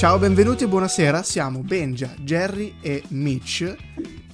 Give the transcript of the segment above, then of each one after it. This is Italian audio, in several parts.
Ciao, benvenuti e buonasera. Siamo Benja, Jerry e Mitch.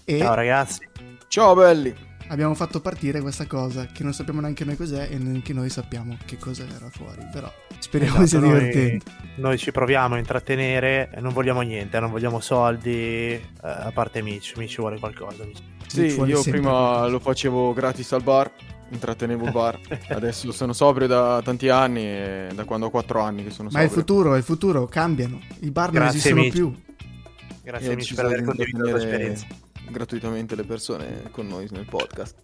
E Ciao ragazzi. Ciao belli. abbiamo fatto partire questa cosa che non sappiamo neanche noi cos'è e neanche noi sappiamo che cosa verrà fuori. Però speriamo Esatto, sia noi, divertente. noi ci proviamo a intrattenere, non vogliamo niente, non vogliamo soldi, eh, a parte Mitch, Mitch vuole qualcosa. Mitch. Sì, Ci vuole io prima qualcosa. lo facevo gratis al bar, intrattenevo il bar. Adesso sono sobrio da tanti anni, e da quando ho 4 anni che sono Ma è il sobrio. futuro, è il futuro, cambiano. I bar non Grazie, esistono Mitch. più. Grazie deciso per aver di condiviso la tua esperienza. gratuitamente le persone con noi nel podcast.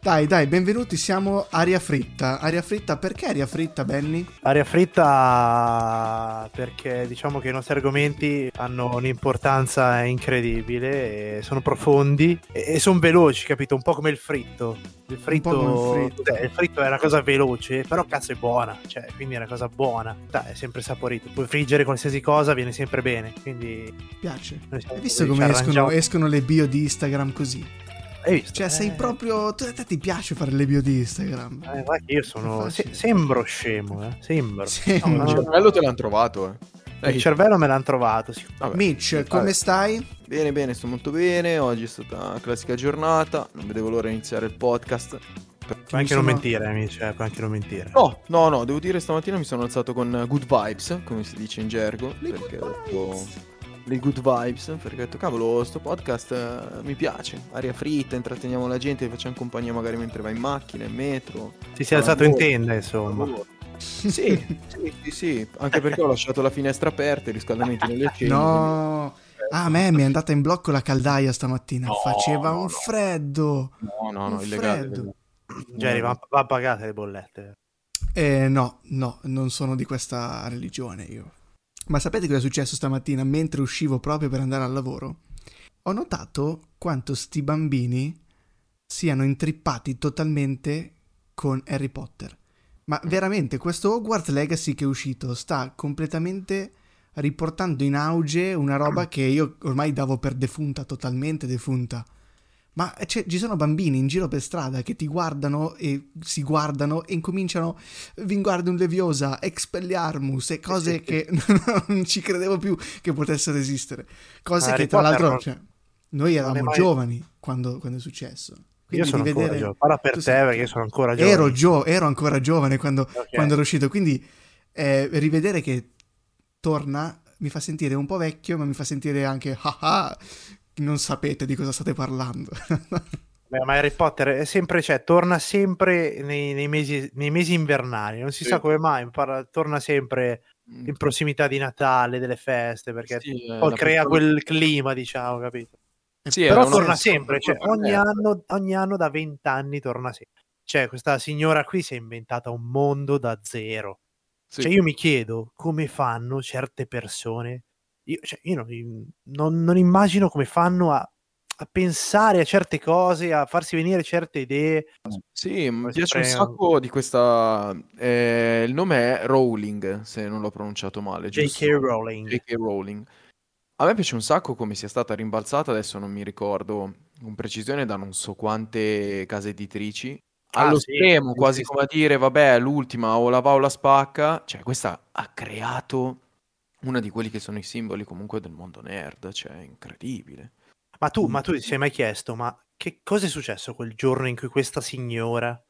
Dai, dai, benvenuti, siamo Aria Fritta. Aria Fritta, perché Aria Fritta, Benny? Aria fritta perché diciamo che i nostri argomenti hanno un'importanza incredibile, e sono profondi e, sono veloci, capito? Un po' come il fritto. Il fritto, il fritto. eh, il fritto è una cosa veloce, però cazzo è buona, cioè, quindi è una cosa buona. Dai, è sempre saporito. Puoi friggere qualsiasi cosa, viene sempre bene. Quindi Piace. Hai visto come escono, escono le bio di Instagram così? Hai visto? Cioè, sei Eh, proprio. Tu, a te ti piace fare le bio di Instagram? eh, guarda che io sono. Se- sembro scemo, eh? Sembro. Sembro. No, Il cervello te l'hanno trovato, eh. il cervello me l'hanno trovato. sì. Vabbè. Mitch, come stai? Bene, bene, sto molto bene. Oggi è stata una classica giornata. Non vedevo l'ora di iniziare il podcast. Puoi anche sono- non mentire, amici, eh, puoi anche non mentire. No, no, no, devo dire stamattina mi sono alzato con good vibes, come si dice in gergo. Le perché good ho detto-. Le good vibes, perché ho detto, cavolo, sto podcast eh, mi piace. Aria fritta, intratteniamo la gente, facciamo compagnia magari mentre vai in macchina, in metro. Ti sei alzato in tenda, insomma. Sì, sì, sì, sì, anche perché ho lasciato la finestra aperta, i riscaldamenti nelle accese. No. Ah, a me mi è andata in blocco la caldaia stamattina. No, Faceva un no. freddo. No, no, no, illegale. Jerry, va, va pagate le bollette. Eh, no, no, non sono di questa religione io. Ma sapete cosa è successo stamattina mentre uscivo proprio per andare al lavoro? Ho notato quanto sti bambini siano intrippati totalmente con Harry Potter. Ma veramente, questo Hogwarts Legacy che è uscito sta completamente riportando in auge una roba che io ormai davo per defunta, totalmente defunta. Ma ci sono bambini in giro per strada che ti guardano e si guardano e incominciano Vinguardium Leviosa, Expelliarmus e cose che non ci credevo più che potessero esistere. Cose Harry che tra Potter l'altro non- cioè, noi eravamo mai- giovani quando, quando è successo. Io Quindi sono di ancora vedere- giovane. Parla per tu te sei- perché io sono ancora giovane. Ero, gio- ero ancora giovane quando, Ok. quando era uscito, quindi eh, rivedere che torna mi fa sentire un po' vecchio, ma mi fa sentire anche ah ah, non sapete di cosa state parlando. Beh, ma Harry Potter è sempre, cioè, torna sempre nei, nei mesi, nei mesi invernali. Non si Sì. sa come mai, parla- torna sempre Mm, in prossimità di Natale, delle feste, perché sì, eh, poi crea persona- quel clima, diciamo, capito? Sì, Però torna sempre, cioè, ogni, Eh, anno, ogni anno da vent'anni torna sempre. Cioè, questa signora qui si è inventata un mondo da zero. sì. Cioè, io mi chiedo come fanno certe persone. Io, cioè, io non, non- non immagino come fanno a, a pensare a certe cose, a farsi venire certe idee. Sì, mi piace un sacco di questa... eh, il nome è Rowling, se non l'ho pronunciato male, giusto? J.K. Rowling. J.K. Rowling. A me piace un sacco come sia stata rimbalzata, adesso non mi ricordo con precisione da non so quante case editrici. Ah, Allo sì, stremo, sì, quasi sì, come a dire, vabbè, l'ultima o la va o la spacca. Cioè, questa ha creato uno di quelli che sono i simboli comunque del mondo nerd, cioè, è incredibile. Ma tu, ma tu ti sei mai chiesto, ma che cosa è successo quel giorno in cui questa signora...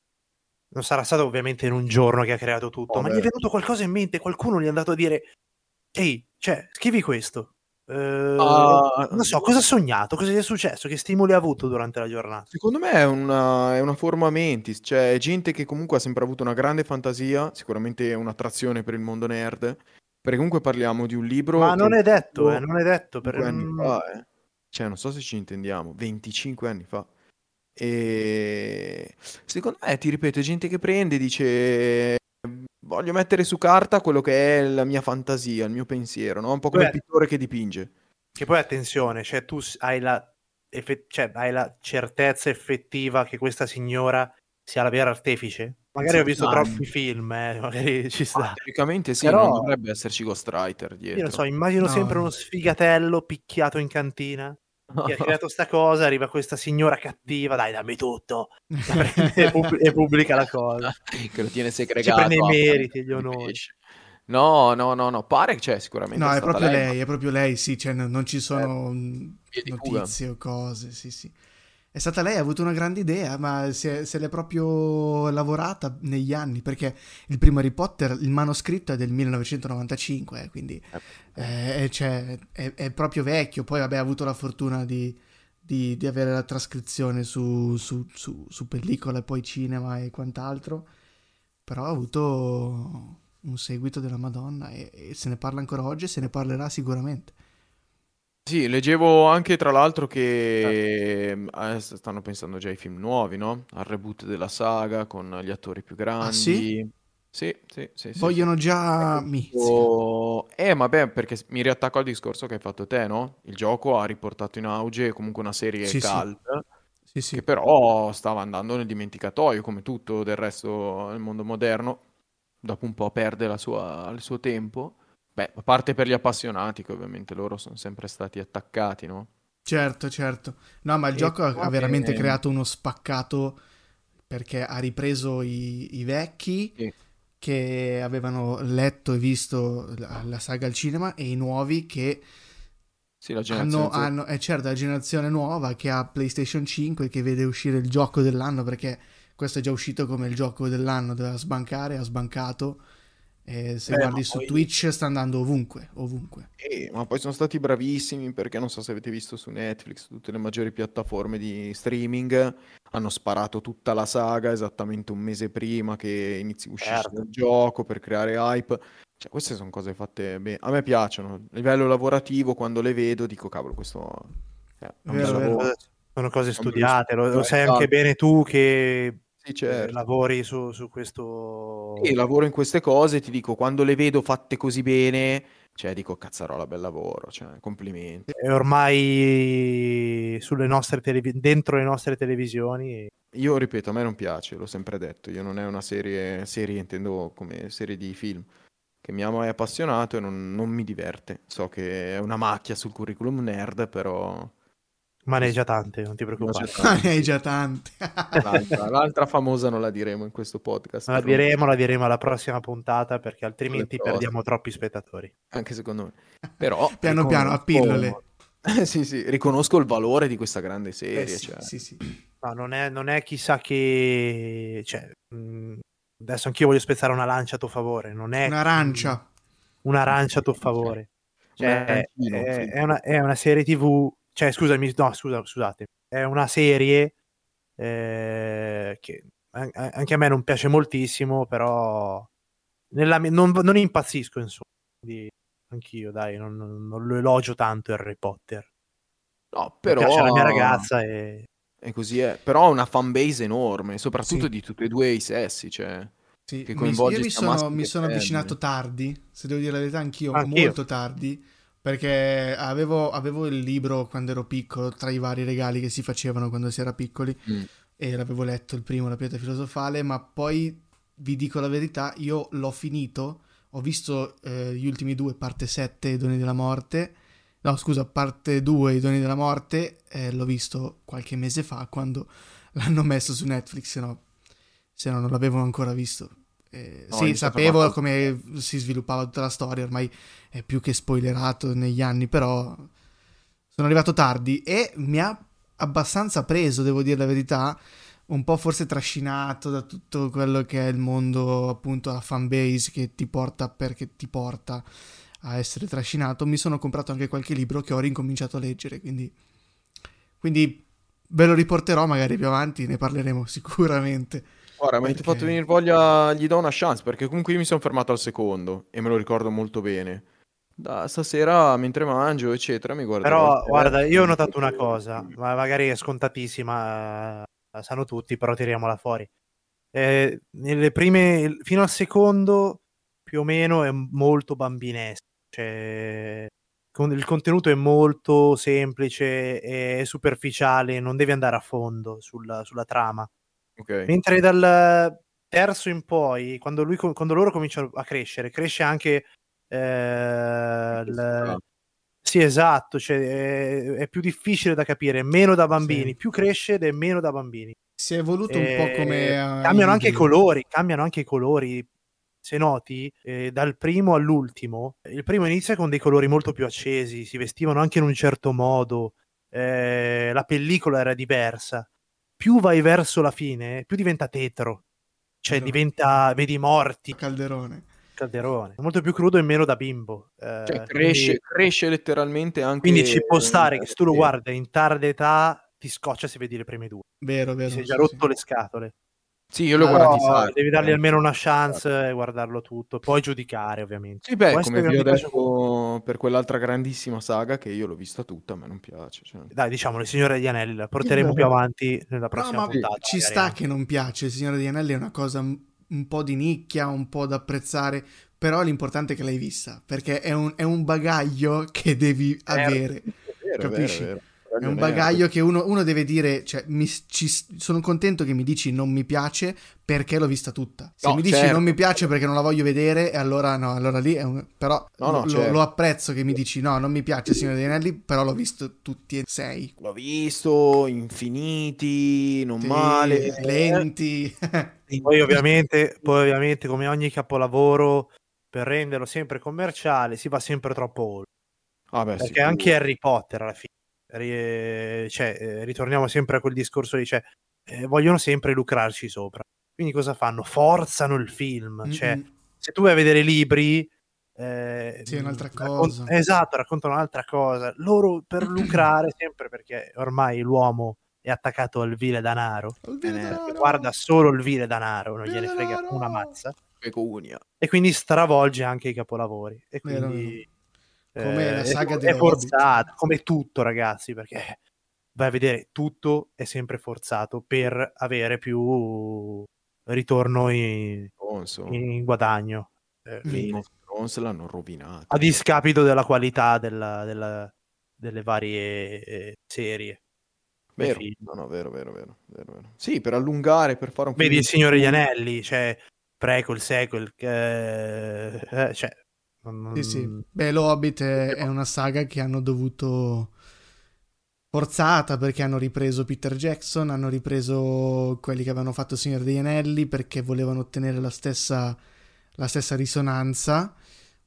Non sarà stato ovviamente in un giorno che ha creato tutto, ma gli è venuto qualcosa in mente, qualcuno gli è andato a dire, ehi, cioè, scrivi questo. Eh, Ah, non so, cosa ha sognato, cosa gli è successo, che stimoli ha avuto durante la giornata. Secondo me è una, è una forma mentis, cioè gente che comunque ha sempre avuto una grande fantasia, sicuramente è un'attrazione per il mondo nerd, perché comunque parliamo di un libro Ma non è detto, eh, non è detto. Per... 25 anni fa, eh. Cioè, non so se ci intendiamo, 25 anni fa. E secondo me, ti ripeto, gente che prende e dice voglio mettere su carta quello che è la mia fantasia, il mio pensiero, no? Un po' come Beh. il pittore che dipinge. Che poi attenzione, cioè tu hai la, effe- cioè, hai la certezza effettiva che questa signora sia la vera artefice? Magari ho visto Ah. troppi film, eh, magari ci sta. Teoricamente sì, Però- non dovrebbe esserci Ghostwriter Io dietro. non so, immagino No. sempre uno sfigatello picchiato in cantina che ha creato sta cosa, arriva questa signora cattiva, dai dammi tutto, e, pub- e pubblica la cosa. che lo tiene Ci segregato. prende i meriti, gli onori. No, no, no, no, pare che c'è sicuramente. No, è è proprio lei, ma- è proprio lei, sì, cioè, no- non ci sono via di fuga. notizie o cose, sì, sì. È stata lei, ha avuto una grande idea, ma se, se l'è proprio lavorata negli anni, perché il primo Harry Potter, il manoscritto è del 1995, eh, quindi eh, è, cioè, è- è proprio vecchio. Poi, vabbè, ha avuto la fortuna di, di- di avere la trascrizione su, su- su- su pellicola e poi cinema e quant'altro, però ha avuto un seguito della Madonna e, e se ne parla ancora oggi e se ne parlerà sicuramente. Sì, leggevo anche tra l'altro che eh, stanno pensando già ai film nuovi, no? Al reboot della saga con gli attori più grandi. Ah, sì? Sì, sì, sì, sì, Vogliono sì. già... Ecco, Mizzica. Eh, vabbè, perché s- mi riattacco al discorso che hai fatto te, no? Il gioco ha riportato in auge comunque una serie Sì, sì. cult Sì, sì. che però stava andando nel dimenticatoio, come tutto del resto del mondo moderno. Dopo un po' perde la sua- il suo tempo. Beh, a parte per gli appassionati, che ovviamente loro sono sempre stati attaccati, no? Certo, certo. No, ma il E gioco ha, veramente creato uno spaccato perché ha ripreso i, i vecchi Sì. che avevano letto e visto la, la saga al cinema e i nuovi che Sì, la hanno, hanno, è certo, la generazione nuova che ha PlayStation 5 che vede uscire il gioco dell'anno perché questo è già uscito come il gioco dell'anno, doveva sbancare, ha sbancato. E se Eh, guardi su poi- Twitch sta andando ovunque, ovunque. Eh, ma poi sono stati bravissimi perché non so se avete visto su Netflix, tutte le maggiori piattaforme di streaming hanno sparato tutta la saga esattamente un mese prima che inizi uscisse Certo. il gioco per creare hype. Cioè, queste sono cose fatte bene. A me piacciono. A livello lavorativo, quando le vedo, dico, cavolo, questo eh, Vero. Sono cose studiate, lo, lo sai anche Esatto. bene tu che Sì, eh, certo. lavori su, su questo... E lavoro in queste cose, ti dico, quando le vedo fatte così bene, cioè, dico, cazzarola, bel lavoro, cioè, complimenti. È ormai sulle nostre televi- dentro le nostre televisioni. Io ripeto, a me non piace, l'ho sempre detto, io non è una serie, serie intendo come serie di film, che mi ha mai appassionato e non, non mi diverte. So che è una macchia sul curriculum nerd, però Ma ne hai già tante, non ti preoccupare. Ma tante. ne hai già tante. L'altra, l'altra famosa non la diremo in questo podcast, La diremo, la diremo alla prossima puntata perché altrimenti perdiamo troppi spettatori. anche secondo me. Però Piano piano, a riconosco- pillole. sì, sì, riconosco il valore di questa grande serie, Eh sì, cioè. sì, sì. No, non è, non è chissà che... Cioè, mh, adesso anch'io voglio spezzare una lancia a tuo favore. Non è Un'arancia. un'arancia a tuo favore. Cioè, Un è, è una, è una serie TV, cioè scusami, no, scusa, scusate, è una serie eh, che an- anche a me non piace moltissimo, però nella non, non impazzisco, insomma, quindi anch'io, dai, non, non- non lo elogio tanto Harry Potter. No, Mi però piace la mia ragazza e E così è. Però ha una fanbase enorme, soprattutto Sì. di tutti e due i sessi, cioè. Sì, che mi- coinvolge io mi sono, mi sono avvicinato tardi, se devo dire la verità, anch'io, Anch'io. molto tardi, perché avevo, avevo il libro quando ero piccolo, tra i vari regali che si facevano quando si era piccoli, e l'avevo letto il primo, La pietra filosofale, ma poi vi dico la verità, io l'ho finito, ho visto eh, gli ultimi due, parte 7, I doni della morte, no scusa, parte 2, I doni della morte, eh, l'ho visto qualche mese fa quando l'hanno messo su Netflix, se no, se no non l'avevo ancora visto. Eh, No, sì, sapevo farlo. come si sviluppava tutta la storia, ormai è più che spoilerato negli anni, però sono arrivato tardi e mi ha abbastanza preso, devo dire la verità, un po' forse trascinato da tutto quello che è il mondo, appunto, la fanbase che ti porta perché ti porta a essere trascinato. Mi sono comprato anche qualche libro che ho ricominciato a leggere, quindi, quindi ve lo riporterò magari più avanti, ne parleremo sicuramente. Guarda, mi avete Perché- fatto venire voglia, gli do una chance, perché comunque io mi sono fermato al secondo e me lo ricordo molto bene. Da stasera, mentre mangio, eccetera, mi guarderò Però, guarda, io ho notato una cosa, ma magari è scontatissima, eh, la sanno tutti, però tiriamola fuori. Eh, nelle prime, fino al secondo, più o meno, è molto bambinesco. Cioè, con- il contenuto è molto semplice, è superficiale, non devi andare a fondo sulla, sulla trama. Ok. Mentre dal terzo in poi, quando, lui, quando loro cominciano a crescere, cresce anche eh, il- sì, esatto, cioè, è, è più difficile da capire, meno da bambini, Sì. più cresce ed è meno da bambini. Si è evoluto un Eh, po' come... eh, cambiano anche i colori, cambiano anche i colori. se noti, eh, dal primo all'ultimo, il primo inizia con dei colori molto più accesi, si vestivano anche in un certo modo, eh, la pellicola era diversa. Più vai verso la fine, più diventa tetro, cioè Vero. diventa, vedi i morti, Calderone. calderone, molto più crudo e meno da bimbo. eh, Cioè, cresce, quindi, cresce letteralmente anche... quindi ci può stare eh, che se tu lo sì. guardi in tarda età ti scoccia se vedi le prime due, Vero, ti vero. sei già sì, rotto sì. le scatole. Sì, io lo guardo di devi dargli eh. almeno una chance e guardarlo tutto, poi giudicare ovviamente. Sì, beh, Può come vi ho detto per quell'altra grandissima saga che io l'ho vista tutta, a me non piace. cioè. Dai, diciamo, il Signore degli Anelli la porteremo Io- più avanti nella No, prossima ma puntata. ci magari sta anche. che non piace. Il Signore degli Anelli è una cosa un un po' di nicchia, un po' da apprezzare. Però l'importante è che l'hai vista. Perché è un, è un bagaglio che devi avere. È vero, Capisci? È, vero, è, vero. È un bagaglio che uno, uno deve dire, cioè, mi- ci- sono contento che mi dici non mi piace perché l'ho vista tutta. Se No, mi dici certo. non mi piace perché non la voglio vedere, e allora no, allora lì è un... Però No, no, lo, certo. lo apprezzo che mi dici no, non mi piace Signore degli Anelli, però l'ho visto tutti e sei. L'ho visto, infiniti, non Sì, male. lenti. Poi ovviamente, poi ovviamente, come ogni capolavoro, per renderlo sempre commerciale, si va sempre troppo oltre. Ah, beh, Perché sicuro. anche Harry Potter alla fine, ri- cioè, eh, ritorniamo sempre a quel discorso lì, cioè, eh, vogliono sempre lucrarci sopra. Quindi cosa fanno? Forzano il film. Cioè, Mm-mm. se tu vai a vedere i libri... eh, Sì, è un'altra cosa. esatto, raccontano un'altra cosa. Loro per lucrare sempre, perché ormai l'uomo è attaccato al vile danaro, Il vile eh, denaro. guarda solo il vile danaro, non Vile gliene frega denaro. una mazza Pecunia. e quindi stravolge anche i capolavori e Vero, quindi Come eh, la è- saga è, dello forzato come tutto ragazzi perché vai a vedere tutto è sempre forzato per avere più ritorno in, in guadagno Eh, Mm. Game of Thrones l'hanno rovinato. a discapito della qualità della- della- delle varie eh, serie Vero, no, no, vero, vero, vero, vero, vero. Sì, per allungare, per fare un vedi il Signore degli Anelli cioè prequel sequel eh, eh, cioè non- Sì, sì. Beh, lo Hobbit è, è una saga che hanno dovuto forzata perché hanno ripreso Peter Jackson, hanno ripreso quelli che avevano fatto Signore degli Anelli perché volevano ottenere la stessa, la stessa risonanza,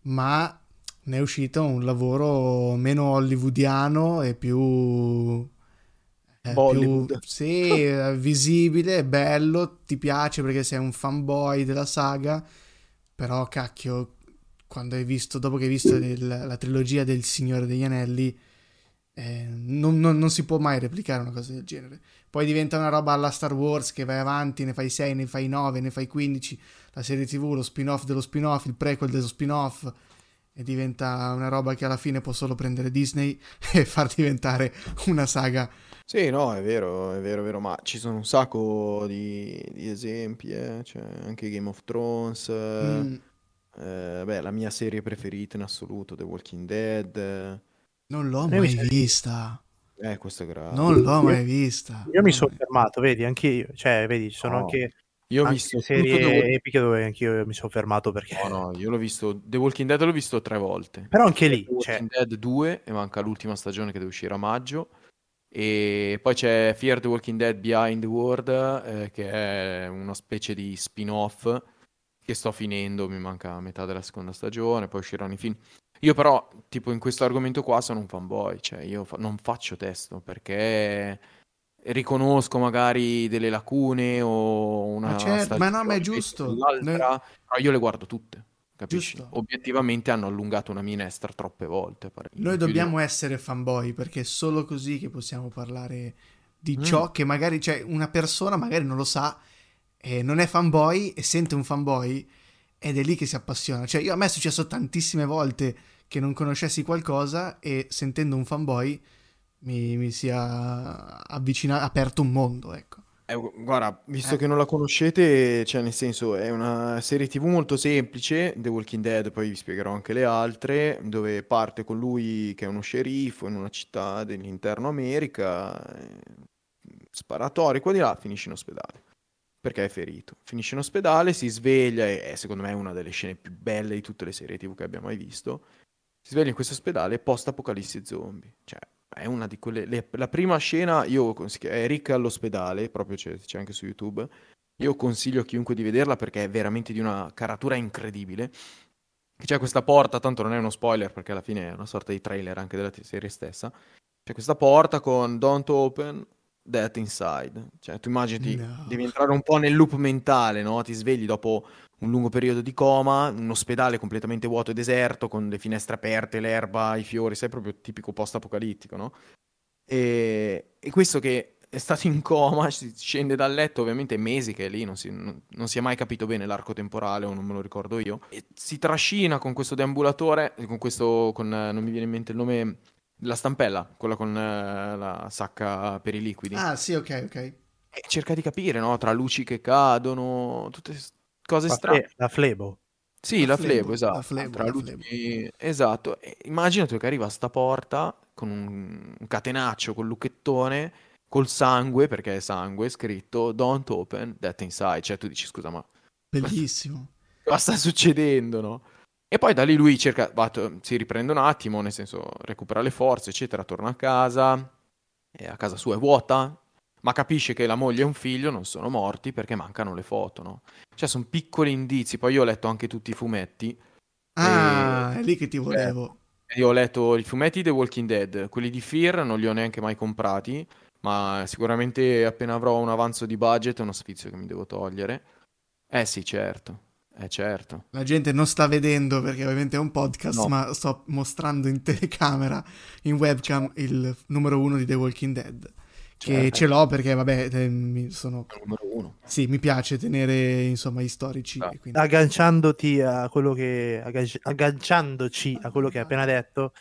ma ne è uscito un lavoro meno hollywoodiano e più... eh, più- sì, eh, visibile, bello, ti piace perché sei un fanboy della saga, però cacchio, quando hai visto, dopo che hai visto il- la trilogia del Signore degli Anelli, eh, non, non- non si può mai replicare una cosa del genere. Poi diventa una roba alla Star Wars che vai avanti, ne fai 6, ne fai 9, ne fai 15, la serie TV, lo spin-off dello spin-off, il prequel dello spin-off, e diventa una roba che alla fine può solo prendere Disney e far diventare una saga. Sì, no, è vero, è vero, è vero, ma ci sono un sacco di, di esempi, eh, cioè anche Game of Thrones, eh, Mm, eh, beh, la mia serie preferita in assoluto, The Walking Dead, non l'ho Io mai sa- vista. eh, questo è grave. Non l'ho mai vista. Io mi sono fermato, vedi, anche io, cioè, vedi, ci sono No, anche, Io ho anche visto serie Walking epiche dove anch'io mi sono fermato perché... No, no, io l'ho visto, The Walking Dead l'ho visto tre volte. Però anche lì, The cioè, Walking Dead 2 e manca l'ultima stagione che deve uscire a maggio. E poi c'è Fear the Walking Dead Behind the World, eh, che è una specie di spin-off che sto finendo, mi manca metà della seconda stagione, poi usciranno i film. Io però, tipo in questo argomento qua, sono un fanboy, cioè io fa- non faccio testo perché riconosco magari delle lacune o una Ma certo, ma no, ma è giusto. dell'altra, però io le guardo tutte. Capisci? Giusto. Obiettivamente hanno allungato una minestra troppe volte. pare- Noi più di- dobbiamo essere fanboy perché è solo così che possiamo parlare di Mm. ciò che magari, cioè, una persona magari non lo sa, e non è fanboy e sente un fanboy ed è lì che si appassiona. Cioè, io, a me è successo tantissime volte che non conoscessi qualcosa e sentendo un fanboy mi, mi sia avvicinato, aperto un mondo, ecco. Eh, gu- guarda, visto Eh. che non la conoscete, cioè nel senso è una serie TV molto semplice, The Walking Dead, poi vi spiegherò anche le altre, dove parte con lui che è uno sceriffo in una città dell'interno America, eh, sparatori qua di là, finisce in ospedale. Perché è ferito. Finisce in ospedale, si sveglia e è secondo me una delle scene più belle di tutte le serie TV che abbiamo mai visto. Si sveglia in questo ospedale post-apocalissi zombie. Cioè, è una di quelle. le- la prima scena, io consiglio, è Rick all'ospedale, proprio c'è, c'è anche su YouTube. io consiglio a chiunque di vederla perché è veramente di una caratura incredibile. C'è questa porta, tanto non è uno spoiler perché alla fine è una sorta di trailer anche della serie stessa. C'è questa porta con Don't Open, Death Inside. Cioè, tu immagini, No. devi entrare un po' nel loop mentale, no? Ti svegli dopo un lungo periodo di coma, un ospedale completamente vuoto e deserto, con le finestre aperte, l'erba, i fiori, sai, proprio tipico post-apocalittico, no? E, e questo che è stato in coma, scende dal letto, ovviamente mesi che è lì, non si, non- non si è mai capito bene l'arco temporale, o non me lo ricordo io, e si trascina con questo deambulatore, con questo, con, non mi viene in mente il nome, la stampella, quella con eh, la sacca per i liquidi. Ah, sì, ok, ok. E cerca di capire, no? Tra luci che cadono, tutte cose La, strane. fle- la flebo. Sì, La la flebo, flebo, esatto. la flebo, Tra la luci- Esatto. E immaginati che arriva a sta porta con un, un catenaccio col lucchettone, col sangue, perché è sangue, scritto Don't open that inside. Cioè tu dici, scusa, ma Bellissimo. cosa sta succedendo, no? E poi da lì lui cerca, va, si riprende un attimo, nel senso recupera le forze, eccetera, torna a casa, e a casa sua è vuota, ma capisce che la moglie e un figlio non sono morti perché mancano le foto, no? Cioè sono piccoli indizi, poi io ho letto anche tutti i fumetti, Ah, E- è lì che ti volevo. io ho letto i fumetti The Walking Dead, quelli di Fear non li ho neanche mai comprati, ma sicuramente appena avrò un avanzo di budget è uno sfizio che mi devo togliere. Eh sì, certo, eh certo. La gente non sta vedendo perché ovviamente è un podcast, No. ma sto mostrando in telecamera, in webcam, il numero uno di The Walking Dead. Che Certo. ce l'ho perché, vabbè, eh, mi sono... È il numero uno. Sì, mi piace tenere, insomma, gli storici. Ah. quindi- Agganciandoti a quello che agganci- agganciandoci a quello che hai appena detto,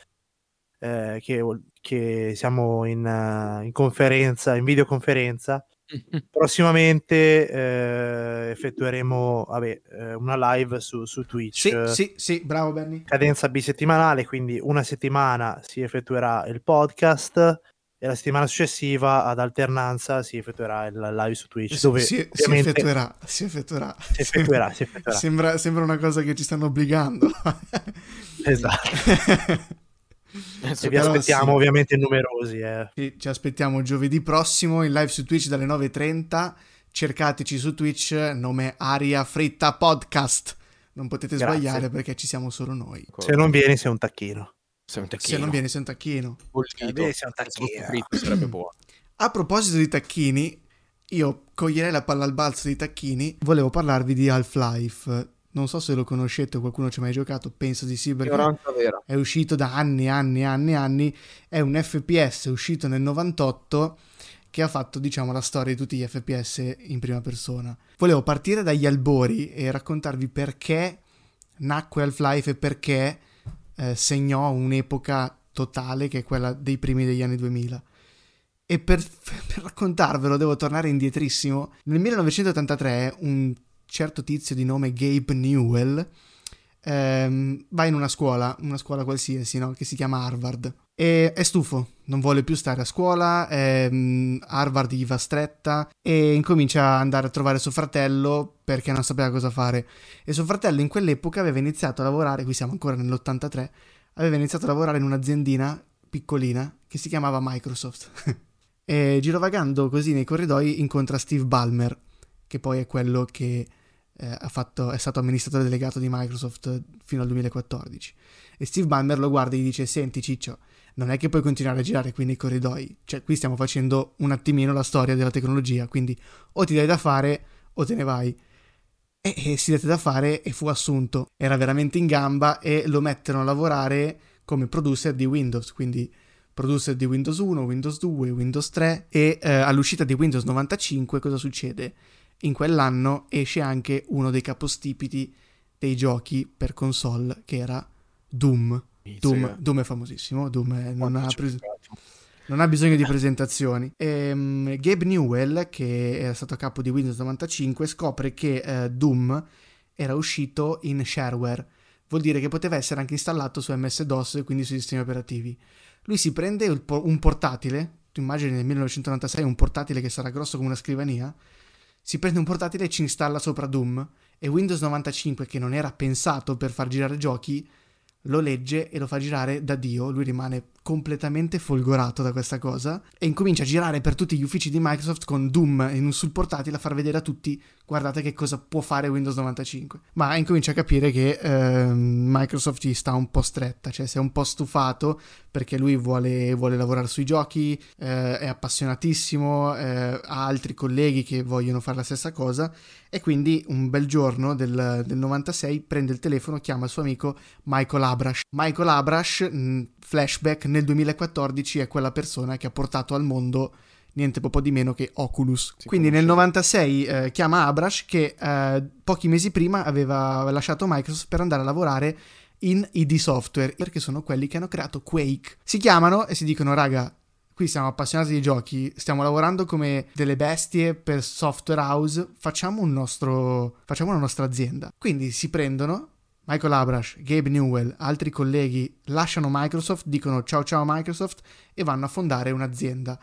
eh, che, che siamo in, in conferenza, in videoconferenza. Prossimamente eh, effettueremo vabbè, eh, una live su, su Twitch. Sì, sì, sì, bravo Benny. cadenza bisettimanale, quindi una settimana si effettuerà il podcast e la settimana successiva ad alternanza si effettuerà il live su Twitch dove si- si effettuerà, si effettuerà. si effettuerà, si effettuerà. Sembra, sembra una cosa che ci stanno obbligando. Esatto. Adesso E vi aspettiamo sì. ovviamente numerosi. eh. Sì, ci aspettiamo giovedì prossimo in live su Twitch dalle 9.30. Cercateci su Twitch, nome Aria Fritta Podcast. Non potete Grazie. sbagliare perché ci siamo solo noi. Se non vieni sei un tacchino. Sei un Se tacchino. non viene, sei un tacchino. vieni, sei un tacchino. fritto sarebbe buono. A proposito di tacchini, io coglierei la palla al balzo di tacchini. Volevo parlarvi di Half-Life. Non so se lo conoscete o qualcuno ci ha mai giocato, penso di sì perché è uscito da anni, anni, anni, anni. È un FPS uscito nel 98 che ha fatto, diciamo, la storia di tutti gli FPS in prima persona. Volevo partire dagli albori e raccontarvi perché nacque Half-Life e perché eh, segnò un'epoca totale che è quella dei primi degli anni 2000. E per, per raccontarvelo devo tornare indietrissimo. Nel 1983 un certo tizio di nome Gabe Newell ehm, va in una scuola, una scuola qualsiasi, no? che si chiama Harvard. E è stufo, non vuole più stare a scuola, ehm, Harvard gli va stretta e incomincia ad andare a trovare suo fratello perché non sapeva cosa fare. E suo fratello in quell'epoca aveva iniziato a lavorare, qui siamo ancora nell'83, aveva iniziato a lavorare in un'aziendina piccolina che si chiamava Microsoft. e girovagando così nei corridoi incontra Steve Ballmer, che poi è quello che eh, fatto, è stato amministratore delegato di Microsoft fino al 2014. E Steve Ballmer lo guarda e gli dice: Senti, Ciccio, non è che puoi continuare a girare qui nei corridoi. Cioè, qui stiamo facendo un attimino la storia della tecnologia. Quindi o ti dai da fare o te ne vai. E, e si dette da fare e fu assunto. Era veramente in gamba e lo mettono a lavorare come producer di Windows. Quindi producer di Windows 1, Windows 2, Windows 3 e eh, all'uscita di Windows 95 cosa succede? In quell'anno esce anche uno dei capostipiti dei giochi per console che era Doom. Doom, Doom è famosissimo, Doom è- non, ha pres- non ha bisogno di presentazioni. Ehm, Gabe Newell, che era stato a capo di Windows 95, scopre che eh, Doom era uscito in shareware. Vuol dire che poteva essere anche installato su MS-DOS e quindi sui sistemi operativi. Lui si prende un portatile, tu immagini nel 1996 un portatile che sarà grosso come una scrivania, si prende un portatile e ci installa sopra Doom. E Windows 95 che non era pensato per far girare giochi lo legge e lo fa girare da Dio, lui rimane completamente folgorato da questa cosa e incomincia a girare per tutti gli uffici di Microsoft con Doom in un sul portatile a far vedere a tutti guardate che cosa può fare Windows 95 ma incomincia a capire che eh, Microsoft gli sta un po' stretta cioè si è un po' stufato perché lui vuole, vuole lavorare sui giochi eh, è appassionatissimo eh, ha altri colleghi che vogliono fare la stessa cosa e quindi un bel giorno del, del 96 prende il telefono chiama il suo amico Michael Abrash. Michael Abrash flashback nel 2014 è quella persona che ha portato al mondo niente po' di meno che Oculus. Si Quindi nel 96 eh, chiama Abrash che eh, pochi mesi prima aveva lasciato Microsoft per andare a lavorare in ID Software, perché sono quelli che hanno creato Quake. Si chiamano e si dicono, raga, qui siamo appassionati di giochi, stiamo lavorando come delle bestie per software house, facciamo, un nostro, facciamo una nostra azienda. Quindi si prendono Michael Abrash, Gabe Newell, altri colleghi lasciano Microsoft, dicono ciao ciao Microsoft e vanno a fondare un'azienda.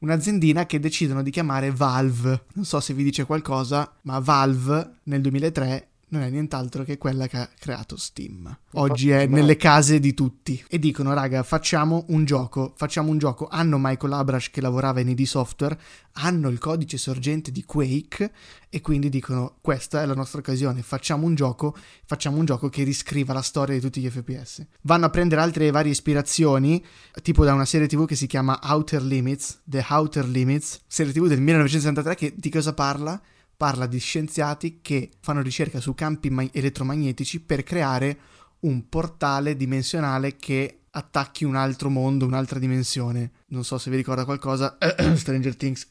Un'aziendina che decidono di chiamare Valve. Non so se vi dice qualcosa, ma Valve nel 2003 non è nient'altro che quella che ha creato Steam. Oggi è nelle case di tutti. E dicono, raga, facciamo un gioco, facciamo un gioco. Hanno Michael Abrash che lavorava in ID Software, hanno il codice sorgente di Quake e quindi dicono, questa è la nostra occasione, facciamo un gioco, facciamo un gioco che riscriva la storia di tutti gli FPS. Vanno a prendere altre varie ispirazioni, tipo da una serie tv che si chiama Outer Limits, The Outer Limits, serie tv del 1963 che di cosa parla? Parla di scienziati che fanno ricerca su campi ma- elettromagnetici per creare un portale dimensionale che attacchi un altro mondo, un'altra dimensione. Non so se vi ricorda qualcosa, Stranger Things.